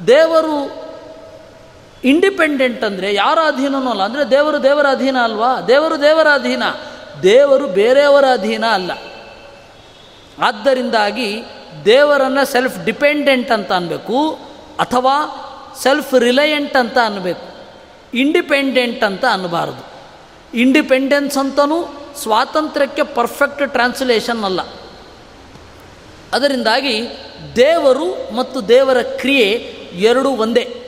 ದೇವರು ಇಂಡಿಪೆಂಡೆಂಟ್ ಅಂದರೆ ಯಾರ ಅಧೀನನೂ ಅಲ್ಲ. ಅಂದರೆ ದೇವರು ದೇವರ ಅಧೀನ ಅಲ್ವಾ? ದೇವರು ದೇವರ ಅಧೀನ. ದೇವರು ಬೇರೆಯವರ ಅಧೀನ ಅಲ್ಲ. ಆದ್ದರಿಂದಾಗಿ ದೇವರನ್ನು ಸೆಲ್ಫ್ ಡಿಪೆಂಡೆಂಟ್ ಅಂತ ಅನ್ಬೇಕು, ಅಥವಾ ಸೆಲ್ಫ್ ರಿಲಯಂಟ್ ಅಂತ ಅನ್ನಬೇಕು ಇಂಡಿಪೆಂಡೆಂಟ್ ಅಂತ ಅನ್ನಬಾರದು ಇಂಡಿಪೆಂಡೆನ್ಸ್ ಅಂತಲೂ ಸ್ವಾತಂತ್ರ್ಯಕ್ಕೆ ಪರ್ಫೆಕ್ಟ್ ಟ್ರಾನ್ಸ್ಲೇಷನ್ ಅಲ್ಲ. ಅದರಿಂದಾಗಿ ದೇವರು ಮತ್ತು ದೇವರ ಕ್ರಿಯೆ ಎರಡೂ ಒಂದೇ.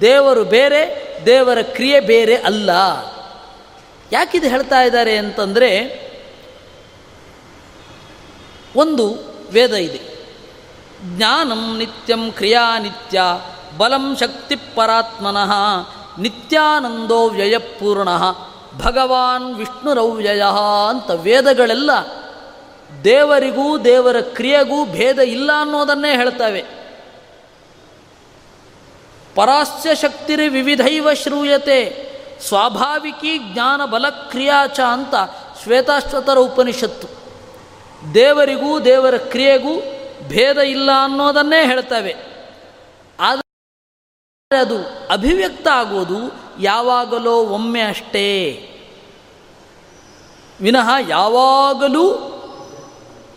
ದೇವರು ಬೇರೆ, ದೇವರ ಕ್ರಿಯೆ ಬೇರೆ ಅಲ್ಲ. ಯಾಕಿದು ಹೇಳ್ತಾ ಇದ್ದಾರೆ ಅಂತಂದರೆ, ಒಂದು ವೇದ ಇದೆ. ಜ್ಞಾನಂ ನಿತ್ಯಂ ಕ್ರಿಯಾ ನಿತ್ಯ ಬಲಂ ಶಕ್ತಿ ಪರಾತ್ಮನಃ ನಿತ್ಯಾನಂದೋ ವ್ಯಯಪೂರ್ಣ ಭಗವಾನ್ ವಿಷ್ಣುರವ್ಯಯ ಅಂತ ವೇದಗಳೆಲ್ಲ ದೇವರಿಗೂ ದೇವರ ಕ್ರಿಯೆಗೂ ಭೇದ ಇಲ್ಲ ಅನ್ನೋದನ್ನೇ ಹೇಳ್ತವೆ. ಪರಾಸ್ಯ ಶಕ್ತಿರಿ ವಿವಿಧೈವ ಶ್ರೂಯತೆ, ಸ್ವಾಭಾವಿಕಿ ಜ್ಞಾನ ಬಲಕ್ರಿಯಾಚ ಅಂತ ಶ್ವೇತಾಶ್ವತರ ಉಪನಿಷತ್ತು. ದೇವರಿಗೂ ದೇವರ ಕ್ರಿಯೆಗೂ ಭೇದ ಇಲ್ಲ ಅನ್ನೋದನ್ನೇ ಹೇಳ್ತವೆ. ಆದರೆ ಅದು ಅಭಿವ್ಯಕ್ತ ಆಗೋದು ಯಾವಾಗಲೋ ಒಮ್ಮೆ ಅಷ್ಟೇ. ವಿನಃ ಯಾವಾಗಲೂ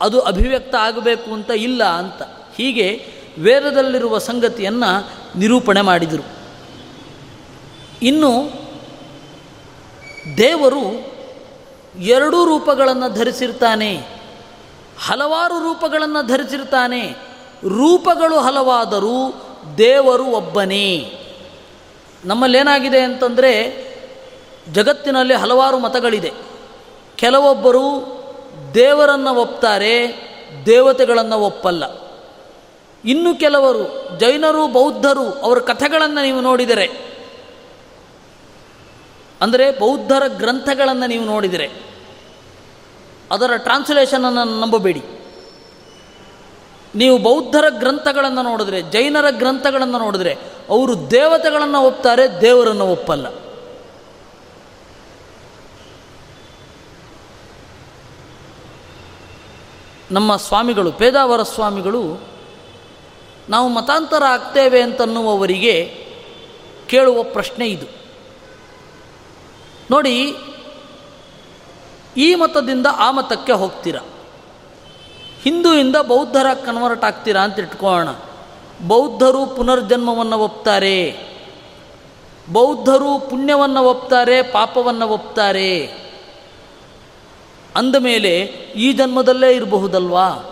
ಅದು ಅಭಿವ್ಯಕ್ತ ಆಗಬೇಕು ಅಂತ ಇಲ್ಲ ಅಂತ. ಹೀಗೆ ವೇದದಲ್ಲಿರುವ ಸಂಗತಿಯನ್ನು ನಿರೂಪಣೆ ಮಾಡಿದರು. ಇನ್ನು ದೇವರು ಎರಡೂ ರೂಪಗಳನ್ನು ಧರಿಸಿರ್ತಾನೆ, ಹಲವಾರು ರೂಪಗಳನ್ನು ಧರಿಸಿರ್ತಾನೆ, ರೂಪಗಳು ಹಲವಾದರೂ ದೇವರು ಒಬ್ಬನೇ. ನಮ್ಮಲ್ಲೇನಾಗಿದೆ ಅಂತಂದರೆ ಜಗತ್ತಿನಲ್ಲಿ ಹಲವಾರು ಮತಗಳಿದೆ. ಕೆಲವೊಬ್ಬರು ದೇವರನ್ನು ಒಪ್ತಾರೆ, ದೇವತೆಗಳನ್ನು ಒಪ್ಪಲ್ಲ. ಇನ್ನು ಕೆಲವರು ಜೈನರು, ಬೌದ್ಧರು ಅವರ ಕಥೆಗಳನ್ನು ನೀವು ನೋಡಿದರೆ. ಅಂದರೆ ಬೌದ್ಧರ ಗ್ರಂಥಗಳನ್ನು ನೀವು ನೋಡಿದರೆ. ಅದರ ಟ್ರಾನ್ಸ್ಲೇಷನನ್ನು ನಂಬಬೇಡಿ. ನೀವು ಬೌದ್ಧರ ಗ್ರಂಥಗಳನ್ನು ನೋಡಿದ್ರೆ, ಜೈನರ ಗ್ರಂಥಗಳನ್ನು ನೋಡಿದ್ರೆ, ಅವರು ದೇವತೆಗಳನ್ನು ಒಪ್ತಾರೆ, ದೇವರನ್ನು ಒಪ್ಪಲ್ಲ. ನಮ್ಮ ಸ್ವಾಮಿಗಳು, ಪೇದಾವರ ಸ್ವಾಮಿಗಳು ನಾವು ಮತಾಂತರ ಆಗ್ತೇವೆ ಅಂತನ್ನುವವರಿಗೆ ಕೇಳುವ ಪ್ರಶ್ನೆ ಇದು. ನೋಡಿ, ಈ ಮತದಿಂದ ಆ ಮತಕ್ಕೆ ಹೋಗ್ತೀರ? ಹಿಂದೂಯಿಂದ ಬೌದ್ಧರ ಕನ್ವರ್ಟ್ ಆಗ್ತೀರಾ ಅಂತ ಇಟ್ಕೋಣ ಬೌದ್ಧರು ಪುನರ್ಜನ್ಮವನ್ನು ಒಪ್ತಾರೆ. ಬೌದ್ಧರು ಪುಣ್ಯವನ್ನು ಒಪ್ತಾರೆ, ಪಾಪವನ್ನು ಒಪ್ತಾರೆ. ಅಂದಮೇಲೆ ಈ ಜನ್ಮದಲ್ಲೇ ಇರಬಹುದಲ್ವಾ?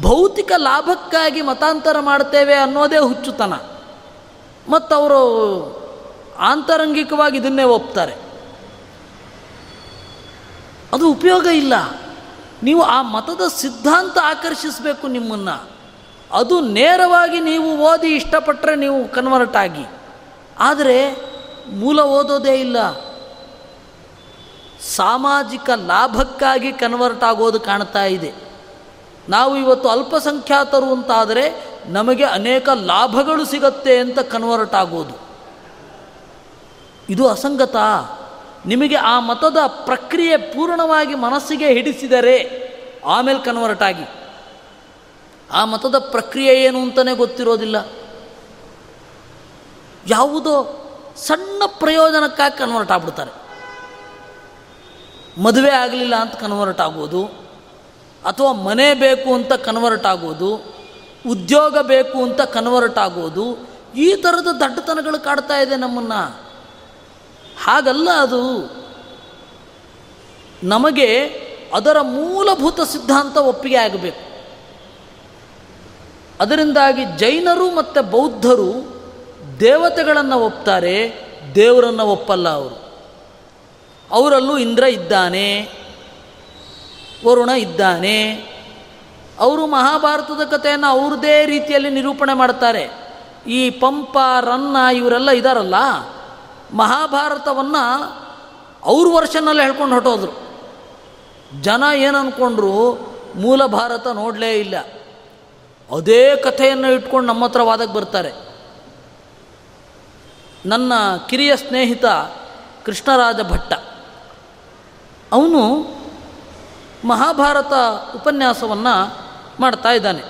ಭೌತಿಕ ಲಾಭಕ್ಕಾಗಿ ಮತಾಂತರ ಮಾಡ್ತೇವೆ ಅನ್ನೋದೇ ಹುಚ್ಚುತನ. ಮತ್ತು ಅವರು ಆಂತರಂಗಿಕವಾಗಿ ಇದನ್ನೇ ಒಪ್ತಾರೆ. ಅದು ಉಪಯೋಗ ಇಲ್ಲ. ನೀವು ಆ ಮತದ ಸಿದ್ಧಾಂತ ಆಕರ್ಷಿಸಬೇಕು ನಿಮ್ಮನ್ನು. ಅದು ನೇರವಾಗಿ ನೀವು ಓದಿ ಇಷ್ಟಪಟ್ಟರೆ ನೀವು ಕನ್ವರ್ಟ್ ಆಗಿ. ಆದರೆ ಮೂಲ ಓದೋದೇ ಇಲ್ಲ. ಸಾಮಾಜಿಕ ಲಾಭಕ್ಕಾಗಿ ಕನ್ವರ್ಟ್ ಆಗೋದು ಕಾಣ್ತಾ ಇದೆ. ನಾವು ಇವತ್ತು ಅಲ್ಪಸಂಖ್ಯಾತರು ಅಂತಾದರೆ ನಮಗೆ ಅನೇಕ ಲಾಭಗಳು ಸಿಗತ್ತೆ ಅಂತ ಕನ್ವರ್ಟ್ ಆಗೋದು ಇದು ಅಸಂಗತ. ನಿಮಗೆ ಆ ಮತದ ಪ್ರಕ್ರಿಯೆ ಪೂರ್ಣವಾಗಿ ಮನಸ್ಸಿಗೆ ಹಿಡಿಸಿದರೆ ಆಮೇಲೆ ಕನ್ವರ್ಟ್ ಆಗಿ ಆ ಮತದ ಪ್ರಕ್ರಿಯೆ ಏನು ಅಂತಲೇ ಗೊತ್ತಿರೋದಿಲ್ಲ. ಯಾವುದೋ ಸಣ್ಣ ಪ್ರಯೋಜನಕ್ಕಾಗಿ ಕನ್ವರ್ಟ್ ಆಗ್ಬಿಡ್ತಾರೆ. ಮದುವೆ ಆಗಲಿಲ್ಲ ಅಂತ ಕನ್ವರ್ಟ್ ಆಗೋದು. ಅಥವಾ ಮನೆ ಬೇಕು ಅಂತ ಕನ್ವರ್ಟ್ ಆಗೋದು, ಉದ್ಯೋಗ ಬೇಕು ಅಂತ ಕನ್ವರ್ಟ್ ಆಗೋದು, ಈ ಥರದ ದಡ್ಡತನಗಳು ಕಾಡ್ತಾ ಇದೆ ನಮ್ಮನ್ನು. ಹಾಗಲ್ಲ ಅದು. ನಮಗೆ ಅದರ ಮೂಲಭೂತ ಸಿದ್ಧಾಂತ ಒಪ್ಪಿಗೆ ಆಗಬೇಕು. ಅದರಿಂದಾಗಿ ಜೈನರು ಮತ್ತು ಬೌದ್ಧರು ದೇವತೆಗಳನ್ನು ಒಪ್ತಾರೆ, ದೇವರನ್ನು ಒಪ್ಪಲ್ಲ ಅವರು. ಅವರಲ್ಲೂ ಇಂದ್ರ ಇದ್ದಾನೆ ವರುಣ ಇದ್ದಾನೆ. ಅವರು ಮಹಾಭಾರತದ ಕಥೆಯನ್ನು ಅವ್ರದೇ ರೀತಿಯಲ್ಲಿ ನಿರೂಪಣೆ ಮಾಡ್ತಾರೆ. ಈ ಪಂಪ, ರನ್ನ ಇವರೆಲ್ಲ ಇದಾರಲ್ಲ, ಮಹಾಭಾರತವನ್ನು ಅವ್ರ ವರ್ಷನಲ್ಲಿ ಹೇಳ್ಕೊಂಡು ಹೊಟ್ಟೋದ್ರು ಜನ ಏನು ಅಂದ್ಕೊಂಡ್ರು ಮೂಲ ಭಾರತ ನೋಡಲೇ ಇಲ್ಲ. ಅದೇ ಕಥೆಯನ್ನು ಇಟ್ಕೊಂಡು ನಮ್ಮ ಹತ್ರ ವಾದಕ್ಕೆ ಬರ್ತಾರೆ. ನನ್ನ ಕಿರಿಯ ಸ್ನೇಹಿತ ಕೃಷ್ಣರಾಜ ಭಟ್ಟ. ಅವನು ಮಹಾಭಾರತ ಉಪನ್ಯಾಸವನ್ನು ಮಾಡ್ತಾ ಇದ್ದಾನೆ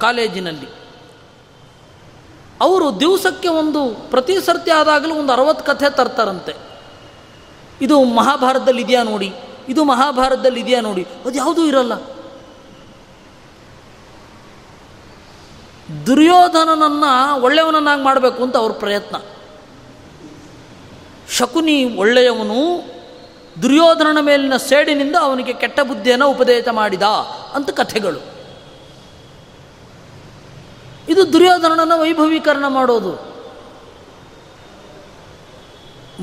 ಕಾಲೇಜಿನಲ್ಲಿ. ಅವರು ದಿವಸಕ್ಕೆ ಒಂದು ಪ್ರತಿ ಸರ್ತಿ ಆದಾಗಲೂ ಒಂದು ಅರವತ್ತು ಕಥೆ ತರ್ತಾರಂತೆ. ಇದು ಮಹಾಭಾರತದಲ್ಲಿ ಇದೆಯಾ ನೋಡಿ, ಇದು ಮಹಾಭಾರತದಲ್ಲಿ ಇದೆಯಾ ನೋಡಿ, ಅದು ಯಾವುದೂ ಇರಲ್ಲ. ದುರ್ಯೋಧನನನ್ನು ಒಳ್ಳೆಯವನನ್ನಾಗಿ ಮಾಡಬೇಕು ಅಂತ ಅವ್ರ ಪ್ರಯತ್ನ. ಶಕುನಿ ಒಳ್ಳೆಯವನು ದುರ್ಯೋಧನನ ಮೇಲಿನ ಸೇಡಿನಿಂದ ಅವನಿಗೆ ಕೆಟ್ಟ ಬುದ್ಧಿಯನ್ನು ಉಪದೇಶ ಮಾಡಿದ ಅಂತ ಕಥೆಗಳು. ಇದು ದುರ್ಯೋಧನನ ವೈಭವೀಕರಣ ಮಾಡೋದು.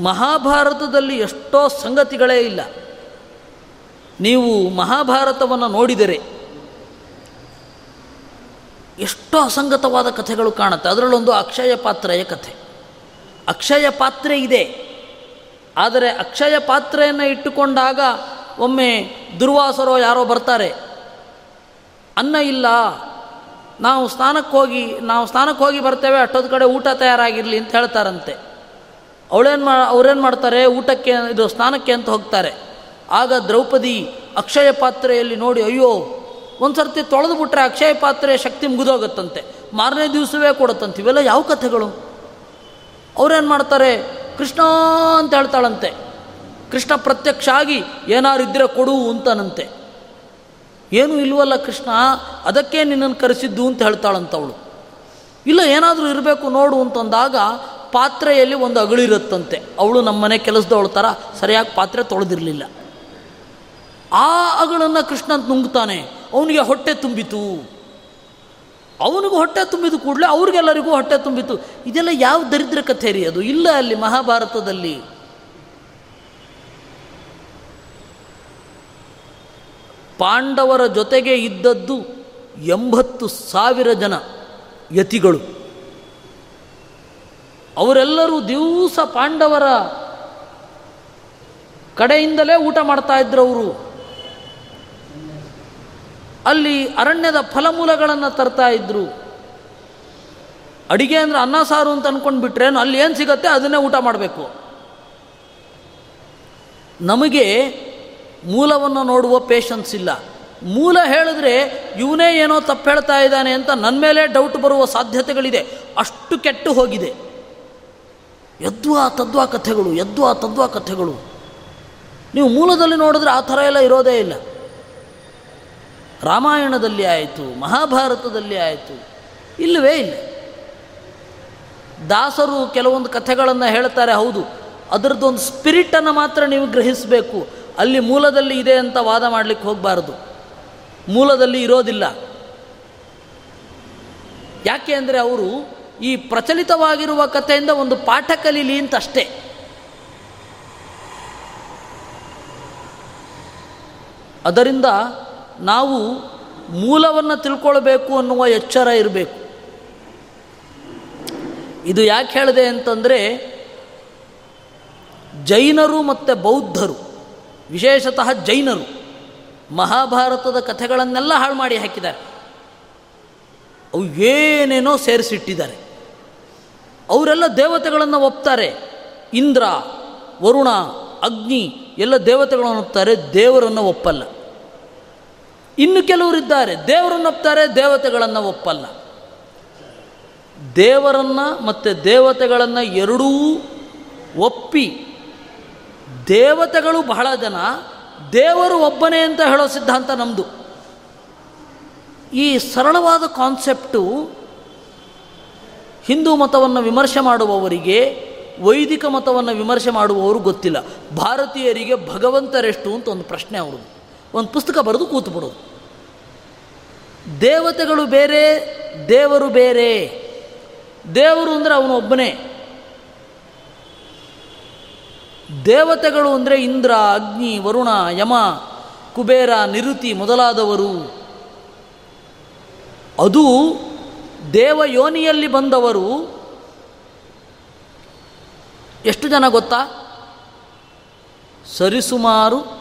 ಮಹಾಭಾರತದಲ್ಲಿ ಎಷ್ಟೋ ಸಂಗತಿಗಳೇ ಇಲ್ಲ. ನೀವು ಮಹಾಭಾರತವನ್ನು ನೋಡಿದರೆ ಎಷ್ಟೋ ಅಸಂಗತವಾದ ಕಥೆಗಳು ಕಾಣುತ್ತೆ. ಅದರಲ್ಲೊಂದು ಅಕ್ಷಯ ಪಾತ್ರೆಯ ಕಥೆ. ಅಕ್ಷಯ ಪಾತ್ರೆ ಇದೆ. ಆದರೆ ಅಕ್ಷಯ ಪಾತ್ರೆಯನ್ನು ಇಟ್ಟುಕೊಂಡಾಗ ಒಮ್ಮೆ ದುರ್ವಾಸರೋ ಯಾರೋ ಬರ್ತಾರೆ. ಅನ್ನ ಇಲ್ಲ, ನಾವು ಸ್ನಾನಕ್ಕೆ ಹೋಗಿ, ನಾವು ಸ್ನಾನಕ್ಕೆ ಹೋಗಿ ಬರ್ತೇವೆ ಅಷ್ಟೊಂದು ಕಡೆ ಊಟ ತಯಾರಾಗಿರಲಿ ಅಂತ ಹೇಳ್ತಾರಂತೆ. ಅವಳೇನು ಮಾ, ಅವ್ರೇನು ಮಾಡ್ತಾರೆ, ಊಟಕ್ಕೆ, ಇದು ಸ್ನಾನಕ್ಕೆ ಅಂತ ಹೋಗ್ತಾರೆ. ಆಗ ದ್ರೌಪದಿ ಅಕ್ಷಯ ಪಾತ್ರೆಯಲ್ಲಿ ನೋಡಿ, ಅಯ್ಯೋ ಒಂದು ಸರ್ತಿ ತೊಳೆದು ಬಿಟ್ರೆ ಅಕ್ಷಯ ಪಾತ್ರೆಯ ಶಕ್ತಿ ಮುಗಿದೋಗುತ್ತಂತೆ. ಮಾರನೇ ದಿವಸವೇ ಕೊಡುತ್ತಂತೆ. ಇವೆಲ್ಲ ಯಾವ ಕಥೆಗಳು? ಅವ್ರೇನು ಮಾಡ್ತಾರೆ ಕೃಷ್ಣ ಅಂತ ಹೇಳ್ತಾಳಂತೆ. ಕೃಷ್ಣ ಪ್ರತ್ಯಕ್ಷ ಆಗಿ ಏನಾರು ಇದ್ದರೆ ಕೊಡು ಅಂತನಂತೆ. ಏನು ಇಲ್ವಲ್ಲ ಕೃಷ್ಣ, ಅದಕ್ಕೆ ನಿನ್ನನ್ನು ಕರೆಸಿದ್ದು ಅಂತ ಹೇಳ್ತಾಳಂತವಳು. ಇಲ್ಲ, ಏನಾದರೂ ಇರಬೇಕು ನೋಡು ಅಂತಂದಾಗ ಪಾತ್ರೆಯಲ್ಲಿ ಒಂದು ಅಗಳಿರುತ್ತಂತೆ. ಅವಳು ನಮ್ಮನೆ ಕೆಲಸದವಳ ಥರ ಸರಿಯಾಗಿ ಪಾತ್ರೆ ತೊಳೆದಿರಲಿಲ್ಲ. ಆ ಅಗಳನ್ನು ಕೃಷ್ಣ ನುಂಗ್ತಾನೆ. ಅವನಿಗೆ ಹೊಟ್ಟೆ ತುಂಬಿತು. ಅವನಿಗೂ ಹೊಟ್ಟೆ ತುಂಬಿದ ಕೂಡಲೇ ಅವ್ರಿಗೆಲ್ಲರಿಗೂ ಹೊಟ್ಟೆ ತುಂಬಿತು ಇದೆಲ್ಲ ಯಾವ ದರಿದ್ರ ಕಥೆ ರೀ ಅದು? ಇಲ್ಲ ಅಲ್ಲಿ ಮಹಾಭಾರತದಲ್ಲಿ. ಪಾಂಡವರ ಜೊತೆಗೆ ಇದ್ದದ್ದು ಎಂಬತ್ತು ಸಾವಿರ ಜನ ಯತಿಗಳು. ಅವರೆಲ್ಲರೂ ದಿವಸ ಪಾಂಡವರ ಕಡೆಯಿಂದಲೇ ಊಟ ಮಾಡ್ತಾ ಇದ್ರು ಅವರು. ಅಲ್ಲಿ ಅರಣ್ಯದ ಫಲಮೂಲಗಳನ್ನು ತರ್ತಾ ಇದ್ರು. ಅಡಿಗೆ ಅಂದ್ರೆ ಅನ್ನ, ಸಾರು ಅಂತ ಅನ್ಕೊಂಡು ಬಿಟ್ರೆ ಅಲ್ಲಿ ಏನು ಸಿಗತ್ತೆ? ಅದನ್ನೇ ಊಟ ಮಾಡಬೇಕು. ನಮಗೆ ಮೂಲವನ್ನು ನೋಡುವ ಪೇಷನ್ಸ್ ಇಲ್ಲ. ಮೂಲ ಹೇಳಿದ್ರೆ ಇವನೇ ಏನೋ ತಪ್ಪು ಹೇಳ್ತಾ ಇದ್ದಾನೆ ಅಂತ ನನ್ನ ಮೇಲೆ ಡೌಟ್ ಬರುವ ಸಾಧ್ಯತೆಗಳಿದೆ. ಅಷ್ಟು ಕೆಟ್ಟು ಹೋಗಿದೆ. ಯದ್ವಾ ತದ್ವಾ ಕಥೆಗಳು ಯದ್ವಾ ತದ್ವಾ ಕಥೆಗಳು. ನೀವು ಮೂಲದಲ್ಲಿ ನೋಡಿದ್ರೆ ಆ ಥರ ಎಲ್ಲ ಇರೋದೇ ಇಲ್ಲ. ರಾಮಾಯಣದಲ್ಲಿ ಆಯಿತು, ಮಹಾಭಾರತದಲ್ಲಿ ಆಯಿತು, ಇಲ್ಲವೇ ಇಲ್ಲ. ದಾಸರು ಕೆಲವೊಂದು ಕಥೆಗಳನ್ನು ಹೇಳ್ತಾರೆ, ಹೌದು, ಅದರದ್ದೊಂದು ಸ್ಪಿರಿಟನ್ನು ಮಾತ್ರ ನೀವು ಗ್ರಹಿಸಬೇಕು. ಅಲ್ಲಿ ಮೂಲದಲ್ಲಿ ಇದೆ ಅಂತ ವಾದ ಮಾಡಲಿಕ್ಕೆ ಹೋಗಬಾರ್ದು. ಮೂಲದಲ್ಲಿ ಇರೋದಿಲ್ಲ. ಯಾಕೆ ಅಂದರೆ ಅವರು ಈ ಪ್ರಚಲಿತವಾಗಿರುವ ಕಥೆಯಿಂದ ಒಂದು ಪಾಠ ಕಲೀಲಿ ಅಂತ ಅಷ್ಟೇ ಅದರಿಂದ ನಾವು ಮೂಲವನ್ನು ತಿಳ್ಕೊಳ್ಬೇಕು ಅನ್ನುವ ಎಚ್ಚರ ಇರಬೇಕು. ಇದು ಯಾಕೆ ಹೇಳಿದೆ ಅಂತಂದರೆ ಜೈನರು ಮತ್ತು ಬೌದ್ಧರು, ವಿಶೇಷತಃ ಜೈನರು, ಮಹಾಭಾರತದ ಕಥೆಗಳನ್ನೆಲ್ಲ ಹಾಳು ಮಾಡಿ ಹಾಕಿದ್ದಾರೆ. ಅವು ಏನೇನೋ ಸೇರಿಸಿಟ್ಟಿದ್ದಾರೆ. ಅವರೆಲ್ಲ ದೇವತೆಗಳನ್ನು ಒಪ್ತಾರೆ. ಇಂದ್ರ, ವರುಣ, ಅಗ್ನಿ, ಎಲ್ಲ ದೇವತೆಗಳನ್ನು ಒಪ್ತಾರೆ, ದೇವರನ್ನು ಒಪ್ಪಲ್ಲ. ಇನ್ನು ಕೆಲವರಿದ್ದಾರೆ ದೇವರನ್ನು ಒಪ್ತಾರೆ, ದೇವತೆಗಳನ್ನು ಒಪ್ಪಲ್ಲ. ದೇವರನ್ನು ಮತ್ತು ದೇವತೆಗಳನ್ನು ಎರಡೂ ಒಪ್ಪಿ, ದೇವತೆಗಳು ಬಹಳ ಜನ, ದೇವರು ಒಬ್ಬನೇ ಅಂತ ಹೇಳೋ ಸಿದ್ಧಾಂತ ನಮ್ಮದು ಈ ಸರಳವಾದ ಕಾನ್ಸೆಪ್ಟು ಹಿಂದೂ ಮತವನ್ನು ವಿಮರ್ಶೆ ಮಾಡುವವರಿಗೆ, ವೈದಿಕ ಮತವನ್ನು ವಿಮರ್ಶೆ ಮಾಡುವವರು ಗೊತ್ತಿಲ್ಲ. ಭಾರತೀಯರಿಗೆ ಭಗವಂತರೆಷ್ಟು ಅಂತ ಒಂದು ಪ್ರಶ್ನೆ ಅವ್ರದ್ದು. ಒಂದು ಪುಸ್ತಕ ಬರೆದು ಕೂತು ಬಿಡೋದು ದೇವತೆಗಳು ಬೇರೆ, ದೇವರು ಬೇರೆ. ದೇವರು ಅಂದರೆ ಅವನು ಒಬ್ಬನೇ. ದೇವತೆಗಳು ಅಂದರೆ ಇಂದ್ರ, ಅಗ್ನಿ, ವರುಣ, ಯಮ, ಕುಬೇರ, ನಿರುತಿ ಮೊದಲಾದವರು. ಅದು ದೇವಯೋನಿಯಲ್ಲಿ ಬಂದವರು. ಎಷ್ಟು ಜನ ಗೊತ್ತಾ? ಸರಿಸುಮಾರು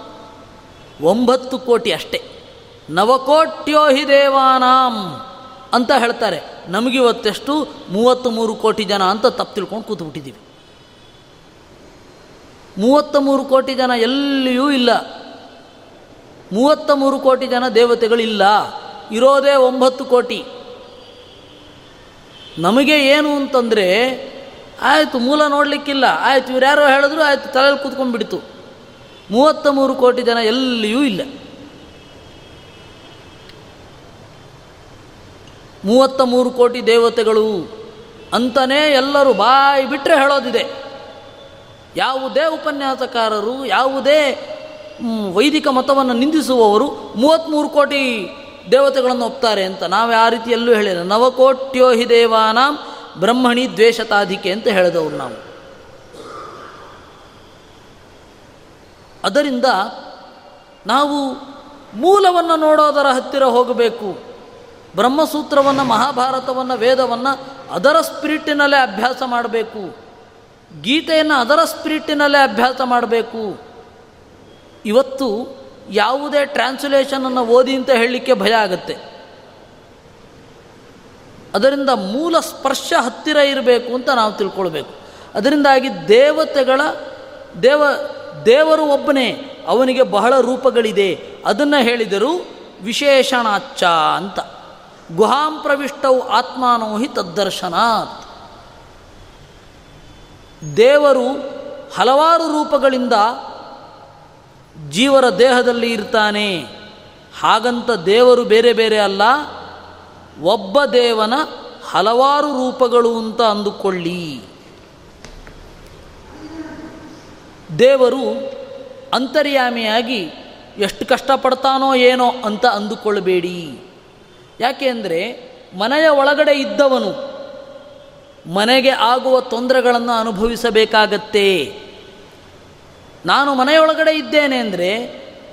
ಒಂಬತ್ತು ಕೋಟಿ ಅಷ್ಟೇ. ನವಕೋಟ್ಯೋಹಿ ದೇವಾನಾಂ ಅಂತ ಹೇಳ್ತಾರೆ. ನಮಗಿವತ್ತೆಷ್ಟು? ಮೂವತ್ತು ಮೂರು ಕೋಟಿ ಜನ ಅಂತ ತಪ್ಪು ತಿಳ್ಕೊಂಡು ಕೂತ್ಬಿಟ್ಟಿದ್ದೀವಿ. ಮೂವತ್ತ ಮೂರು ಕೋಟಿ ಜನ ಎಲ್ಲಿಯೂ ಇಲ್ಲ. ಮೂವತ್ತ ಮೂರು ಕೋಟಿ ಜನ ದೇವತೆಗಳಿಲ್ಲ. ಇರೋದೇ ಒಂಬತ್ತು ಕೋಟಿ. ನಮಗೆ ಏನು ಅಂತಂದರೆ, ಆಯಿತು ಮೂಲ ನೋಡಲಿಕ್ಕಿಲ್ಲ. ಆಯಿತು ಇವ್ರು ಯಾರೋ ಹೇಳಿದ್ರು, ಆಯಿತು ತಲೆಯಲ್ಲಿ ಕೂತ್ಕೊಂಡ್ಬಿಡ್ತು. ಮೂವತ್ತ ಮೂರು ಕೋಟಿ ಜನ ಎಲ್ಲಿಯೂ ಇಲ್ಲ. ಮೂವತ್ತ ಮೂರು ಕೋಟಿ ದೇವತೆಗಳು ಅಂತಲೇ ಎಲ್ಲರೂ ಬಾಯಿ ಬಿಟ್ಟರೆ ಹೇಳೋದಿದೆ. ಯಾವುದೇ ಉಪನ್ಯಾಸಕಾರರು, ಯಾವುದೇ ವೈದಿಕ ಮತವನ್ನು ನಿಂದಿಸುವವರು ಮೂವತ್ತ್ಮೂರು ಕೋಟಿ ದೇವತೆಗಳನ್ನು ಒಪ್ತಾರೆ ಅಂತ ನಾವು ಆ ರೀತಿಯಲ್ಲೂ ಹೇಳಿಲ್ಲ. ನವಕೋಟ್ಯೋಹಿ ದೇವಾನಾಂ ಬ್ರಹ್ಮಣಿ ದ್ವೇಷತಾಧಿಕೆ ಅಂತ ಹೇಳಿದವರು ನಾವು. ಅದರಿಂದ ನಾವು ಮೂಲವನ್ನು ನೋಡೋದರ ಹತ್ತಿರ ಹೋಗಬೇಕು. ಬ್ರಹ್ಮಸೂತ್ರವನ್ನು, ಮಹಾಭಾರತವನ್ನು, ವೇದವನ್ನು ಅದರ ಸ್ಪಿರಿಟಿನಲ್ಲೇ ಅಭ್ಯಾಸ ಮಾಡಬೇಕು. ಗೀತೆಯನ್ನು ಅದರ ಸ್ಪಿರಿಟಿನಲ್ಲೇ ಅಭ್ಯಾಸ ಮಾಡಬೇಕು. ಇವತ್ತು ಯಾವುದೇ ಟ್ರಾನ್ಸ್ಲೇಷನನ್ನು ಓದಿ ಅಂತ ಹೇಳಲಿಕ್ಕೆ ಭಯ ಆಗುತ್ತೆ. ಅದರಿಂದ ಮೂಲ ಸ್ಪರ್ಶ ಹತ್ತಿರ ಇರಬೇಕು ಅಂತ ನಾವು ತಿಳ್ಕೊಳ್ಬೇಕು. ಅದರಿಂದಾಗಿ ದೇವತೆಗಳ, ದೇವ ದೇವರು ಒಬ್ಬನೇ, ಅವನಿಗೆ ಬಹಳ ರೂಪಗಳಿದೆ. ಅದನ್ನು ಹೇಳಿದರು ವಿಶೇಷಣಾಚ್ಚ ಅಂತ. ಗುಹಾಂ ಪ್ರವಿಷ್ಟವು ಆತ್ಮಾನೋ ಹಿ ತದ್ದರ್ಶನಾತ್. ದೇವರು ಹಲವಾರು ರೂಪಗಳಿಂದ ಜೀವರ ದೇಹದಲ್ಲಿ ಇರ್ತಾನೆ. ಹಾಗಂತ ದೇವರು ಬೇರೆ ಬೇರೆ ಅಲ್ಲ, ಒಬ್ಬ ದೇವನ ಹಲವಾರು ರೂಪಗಳು ಅಂತ ಅಂದುಕೊಳ್ಳಿ. ದೇವರು ಅಂತರ್ಯಾಮಿಯಾಗಿ ಎಷ್ಟು ಕಷ್ಟಪಡ್ತಾನೋ ಏನೋ ಅಂತ ಅಂದುಕೊಳ್ಳಬೇಡಿ ಯಾಕೆ ಅಂದರೆ ಮನೆಯ ಒಳಗಡೆ ಇದ್ದವನು ಮನೆಗೆ ಆಗುವ ತೊಂದರೆಗಳನ್ನು ಅನುಭವಿಸಬೇಕಾಗತ್ತೆ. ನಾನು ಮನೆಯೊಳಗಡೆ ಇದ್ದೇನೆ ಅಂದರೆ,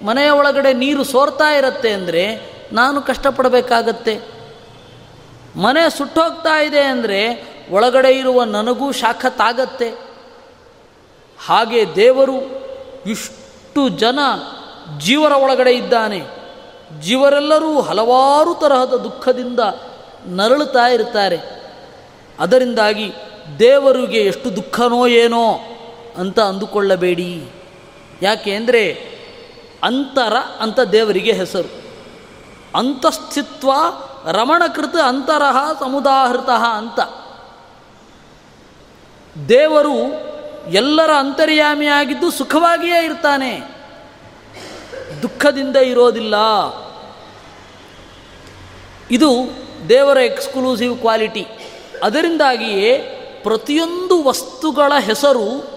ಮನೆಯ ಒಳಗಡೆ ನೀರು ಸೋರ್ತಾ ಇರುತ್ತೆ ಅಂದರೆ ನಾನು ಕಷ್ಟಪಡಬೇಕಾಗತ್ತೆ. ಮನೆ ಸುಟ್ಟೋಗ್ತಾ ಇದೆ ಅಂದರೆ ಒಳಗಡೆ ಇರುವ ನನಗೂ ಶಾಖ ತಾಗತ್ತೆ ಹಾಗೆ ದೇವರು ಇಷ್ಟು ಜನ ಜೀವರ ಒಳಗಡೆ ಇದ್ದಾನೆ. ಜೀವರೆಲ್ಲರೂ ಹಲವಾರು ತರಹದ ದುಃಖದಿಂದ ನರಳುತ್ತಾ ಇರ್ತಾರೆ ಅದರಿಂದಾಗಿ ದೇವರಿಗೆ ಎಷ್ಟು ದುಃಖನೋ ಏನೋ ಅಂತ ಅಂದುಕೊಳ್ಳಬೇಡಿ. ಯಾಕೆ ಅಂದರೆ ಅಂತರ ಅಂತ ದೇವರಿಗೆ ಹೆಸರು. ಅಂತಸ್ಥಿತ್ವ ರಮಣಕೃತ ಅಂತರಹ ಸಮುದಾಹೃತ ಅಂತ. ದೇವರು ಎಲ್ಲರ ಅಂತರ್ಯಾಮಿಯಾಗಿದ್ದು ಸುಖವಾಗಿಯೇ ಇರ್ತಾನೆ. ದುಃಖದಿಂದ ಇರೋದಿಲ್ಲ. ಇದು ದೇವರ ಎಕ್ಸ್ಕ್ಲೂಸಿವ್ ಕ್ವಾಲಿಟಿ. ಅದರಿಂದಾಗಿಯೇ ಪ್ರತಿಯೊಂದು ವಸ್ತುಗಳ ಹೆಸರು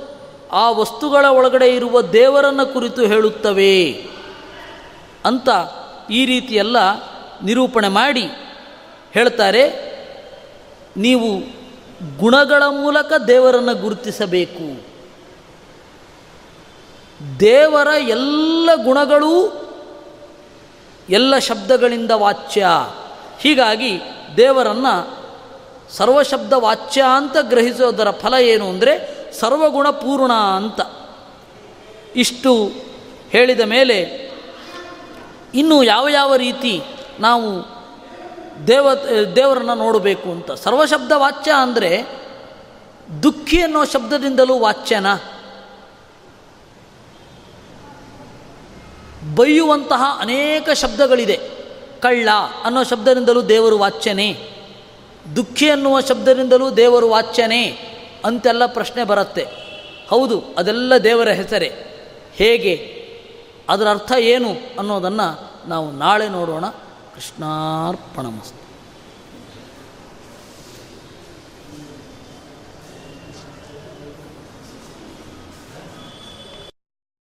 ಆ ವಸ್ತುಗಳ ಒಳಗಡೆ ಇರುವ ದೇವರನ್ನು ಕುರಿತು ಹೇಳುತ್ತವೆ ಅಂತ ಈ ರೀತಿಯೆಲ್ಲ ನಿರೂಪಣೆ ಮಾಡಿ ಹೇಳ್ತಾರೆ. ನೀವು ಗುಣಗಳ ಮೂಲಕ ದೇವರನ್ನು ಗುರುತಿಸಬೇಕು. ದೇವರ ಎಲ್ಲ ಗುಣಗಳೂ ಎಲ್ಲ ಶಬ್ದಗಳಿಂದ ವಾಚ್ಯ. ಹೀಗಾಗಿ ದೇವರನ್ನು ಸರ್ವಶಬ್ದ ವಾಚ್ಯ ಅಂತ ಗ್ರಹಿಸೋದರ ಫಲ ಏನು ಅಂದರೆ ಸರ್ವಗುಣ ಪೂರ್ಣ ಅಂತ. ಇಷ್ಟು ಹೇಳಿದ ಮೇಲೆ ಇನ್ನು ಯಾವ ಯಾವ ರೀತಿ ನಾವು ದೇವ, ದೇವರನ್ನು ನೋಡಬೇಕು ಅಂತ. ಸರ್ವಶಬ್ದ ವಾಚ್ಯ ಅಂದರೆ ದುಃಖಿ ಅನ್ನೋ ಶಬ್ದದಿಂದಲೂ ವಾಚ್ಯನ? ಬೈಯುವಂತಹ ಅನೇಕ ಶಬ್ದಗಳಿದೆ. ಕಳ್ಳ ಅನ್ನೋ ಶಬ್ದದಿಂದಲೂ ದೇವರು ವಾಚ್ಯನೇ. ದುಃಖಿ ಅನ್ನುವ ಶಬ್ದದಿಂದಲೂ ದೇವರು ವಾಚ್ಯನೇ ಅಂತೆಲ್ಲ ಪ್ರಶ್ನೆ ಬರುತ್ತೆ. ಹೌದು, ಅದೆಲ್ಲ ದೇವರ ಹೆಸರೇ. ಹೇಗೆ? ಅದರ ಅರ್ಥ ಏನು ಅನ್ನೋದನ್ನು ನಾವು ನಾಳೆ ನೋಡೋಣ. ಕೃಷ್ಣಾರ್ಪಣಮಸ್ತು.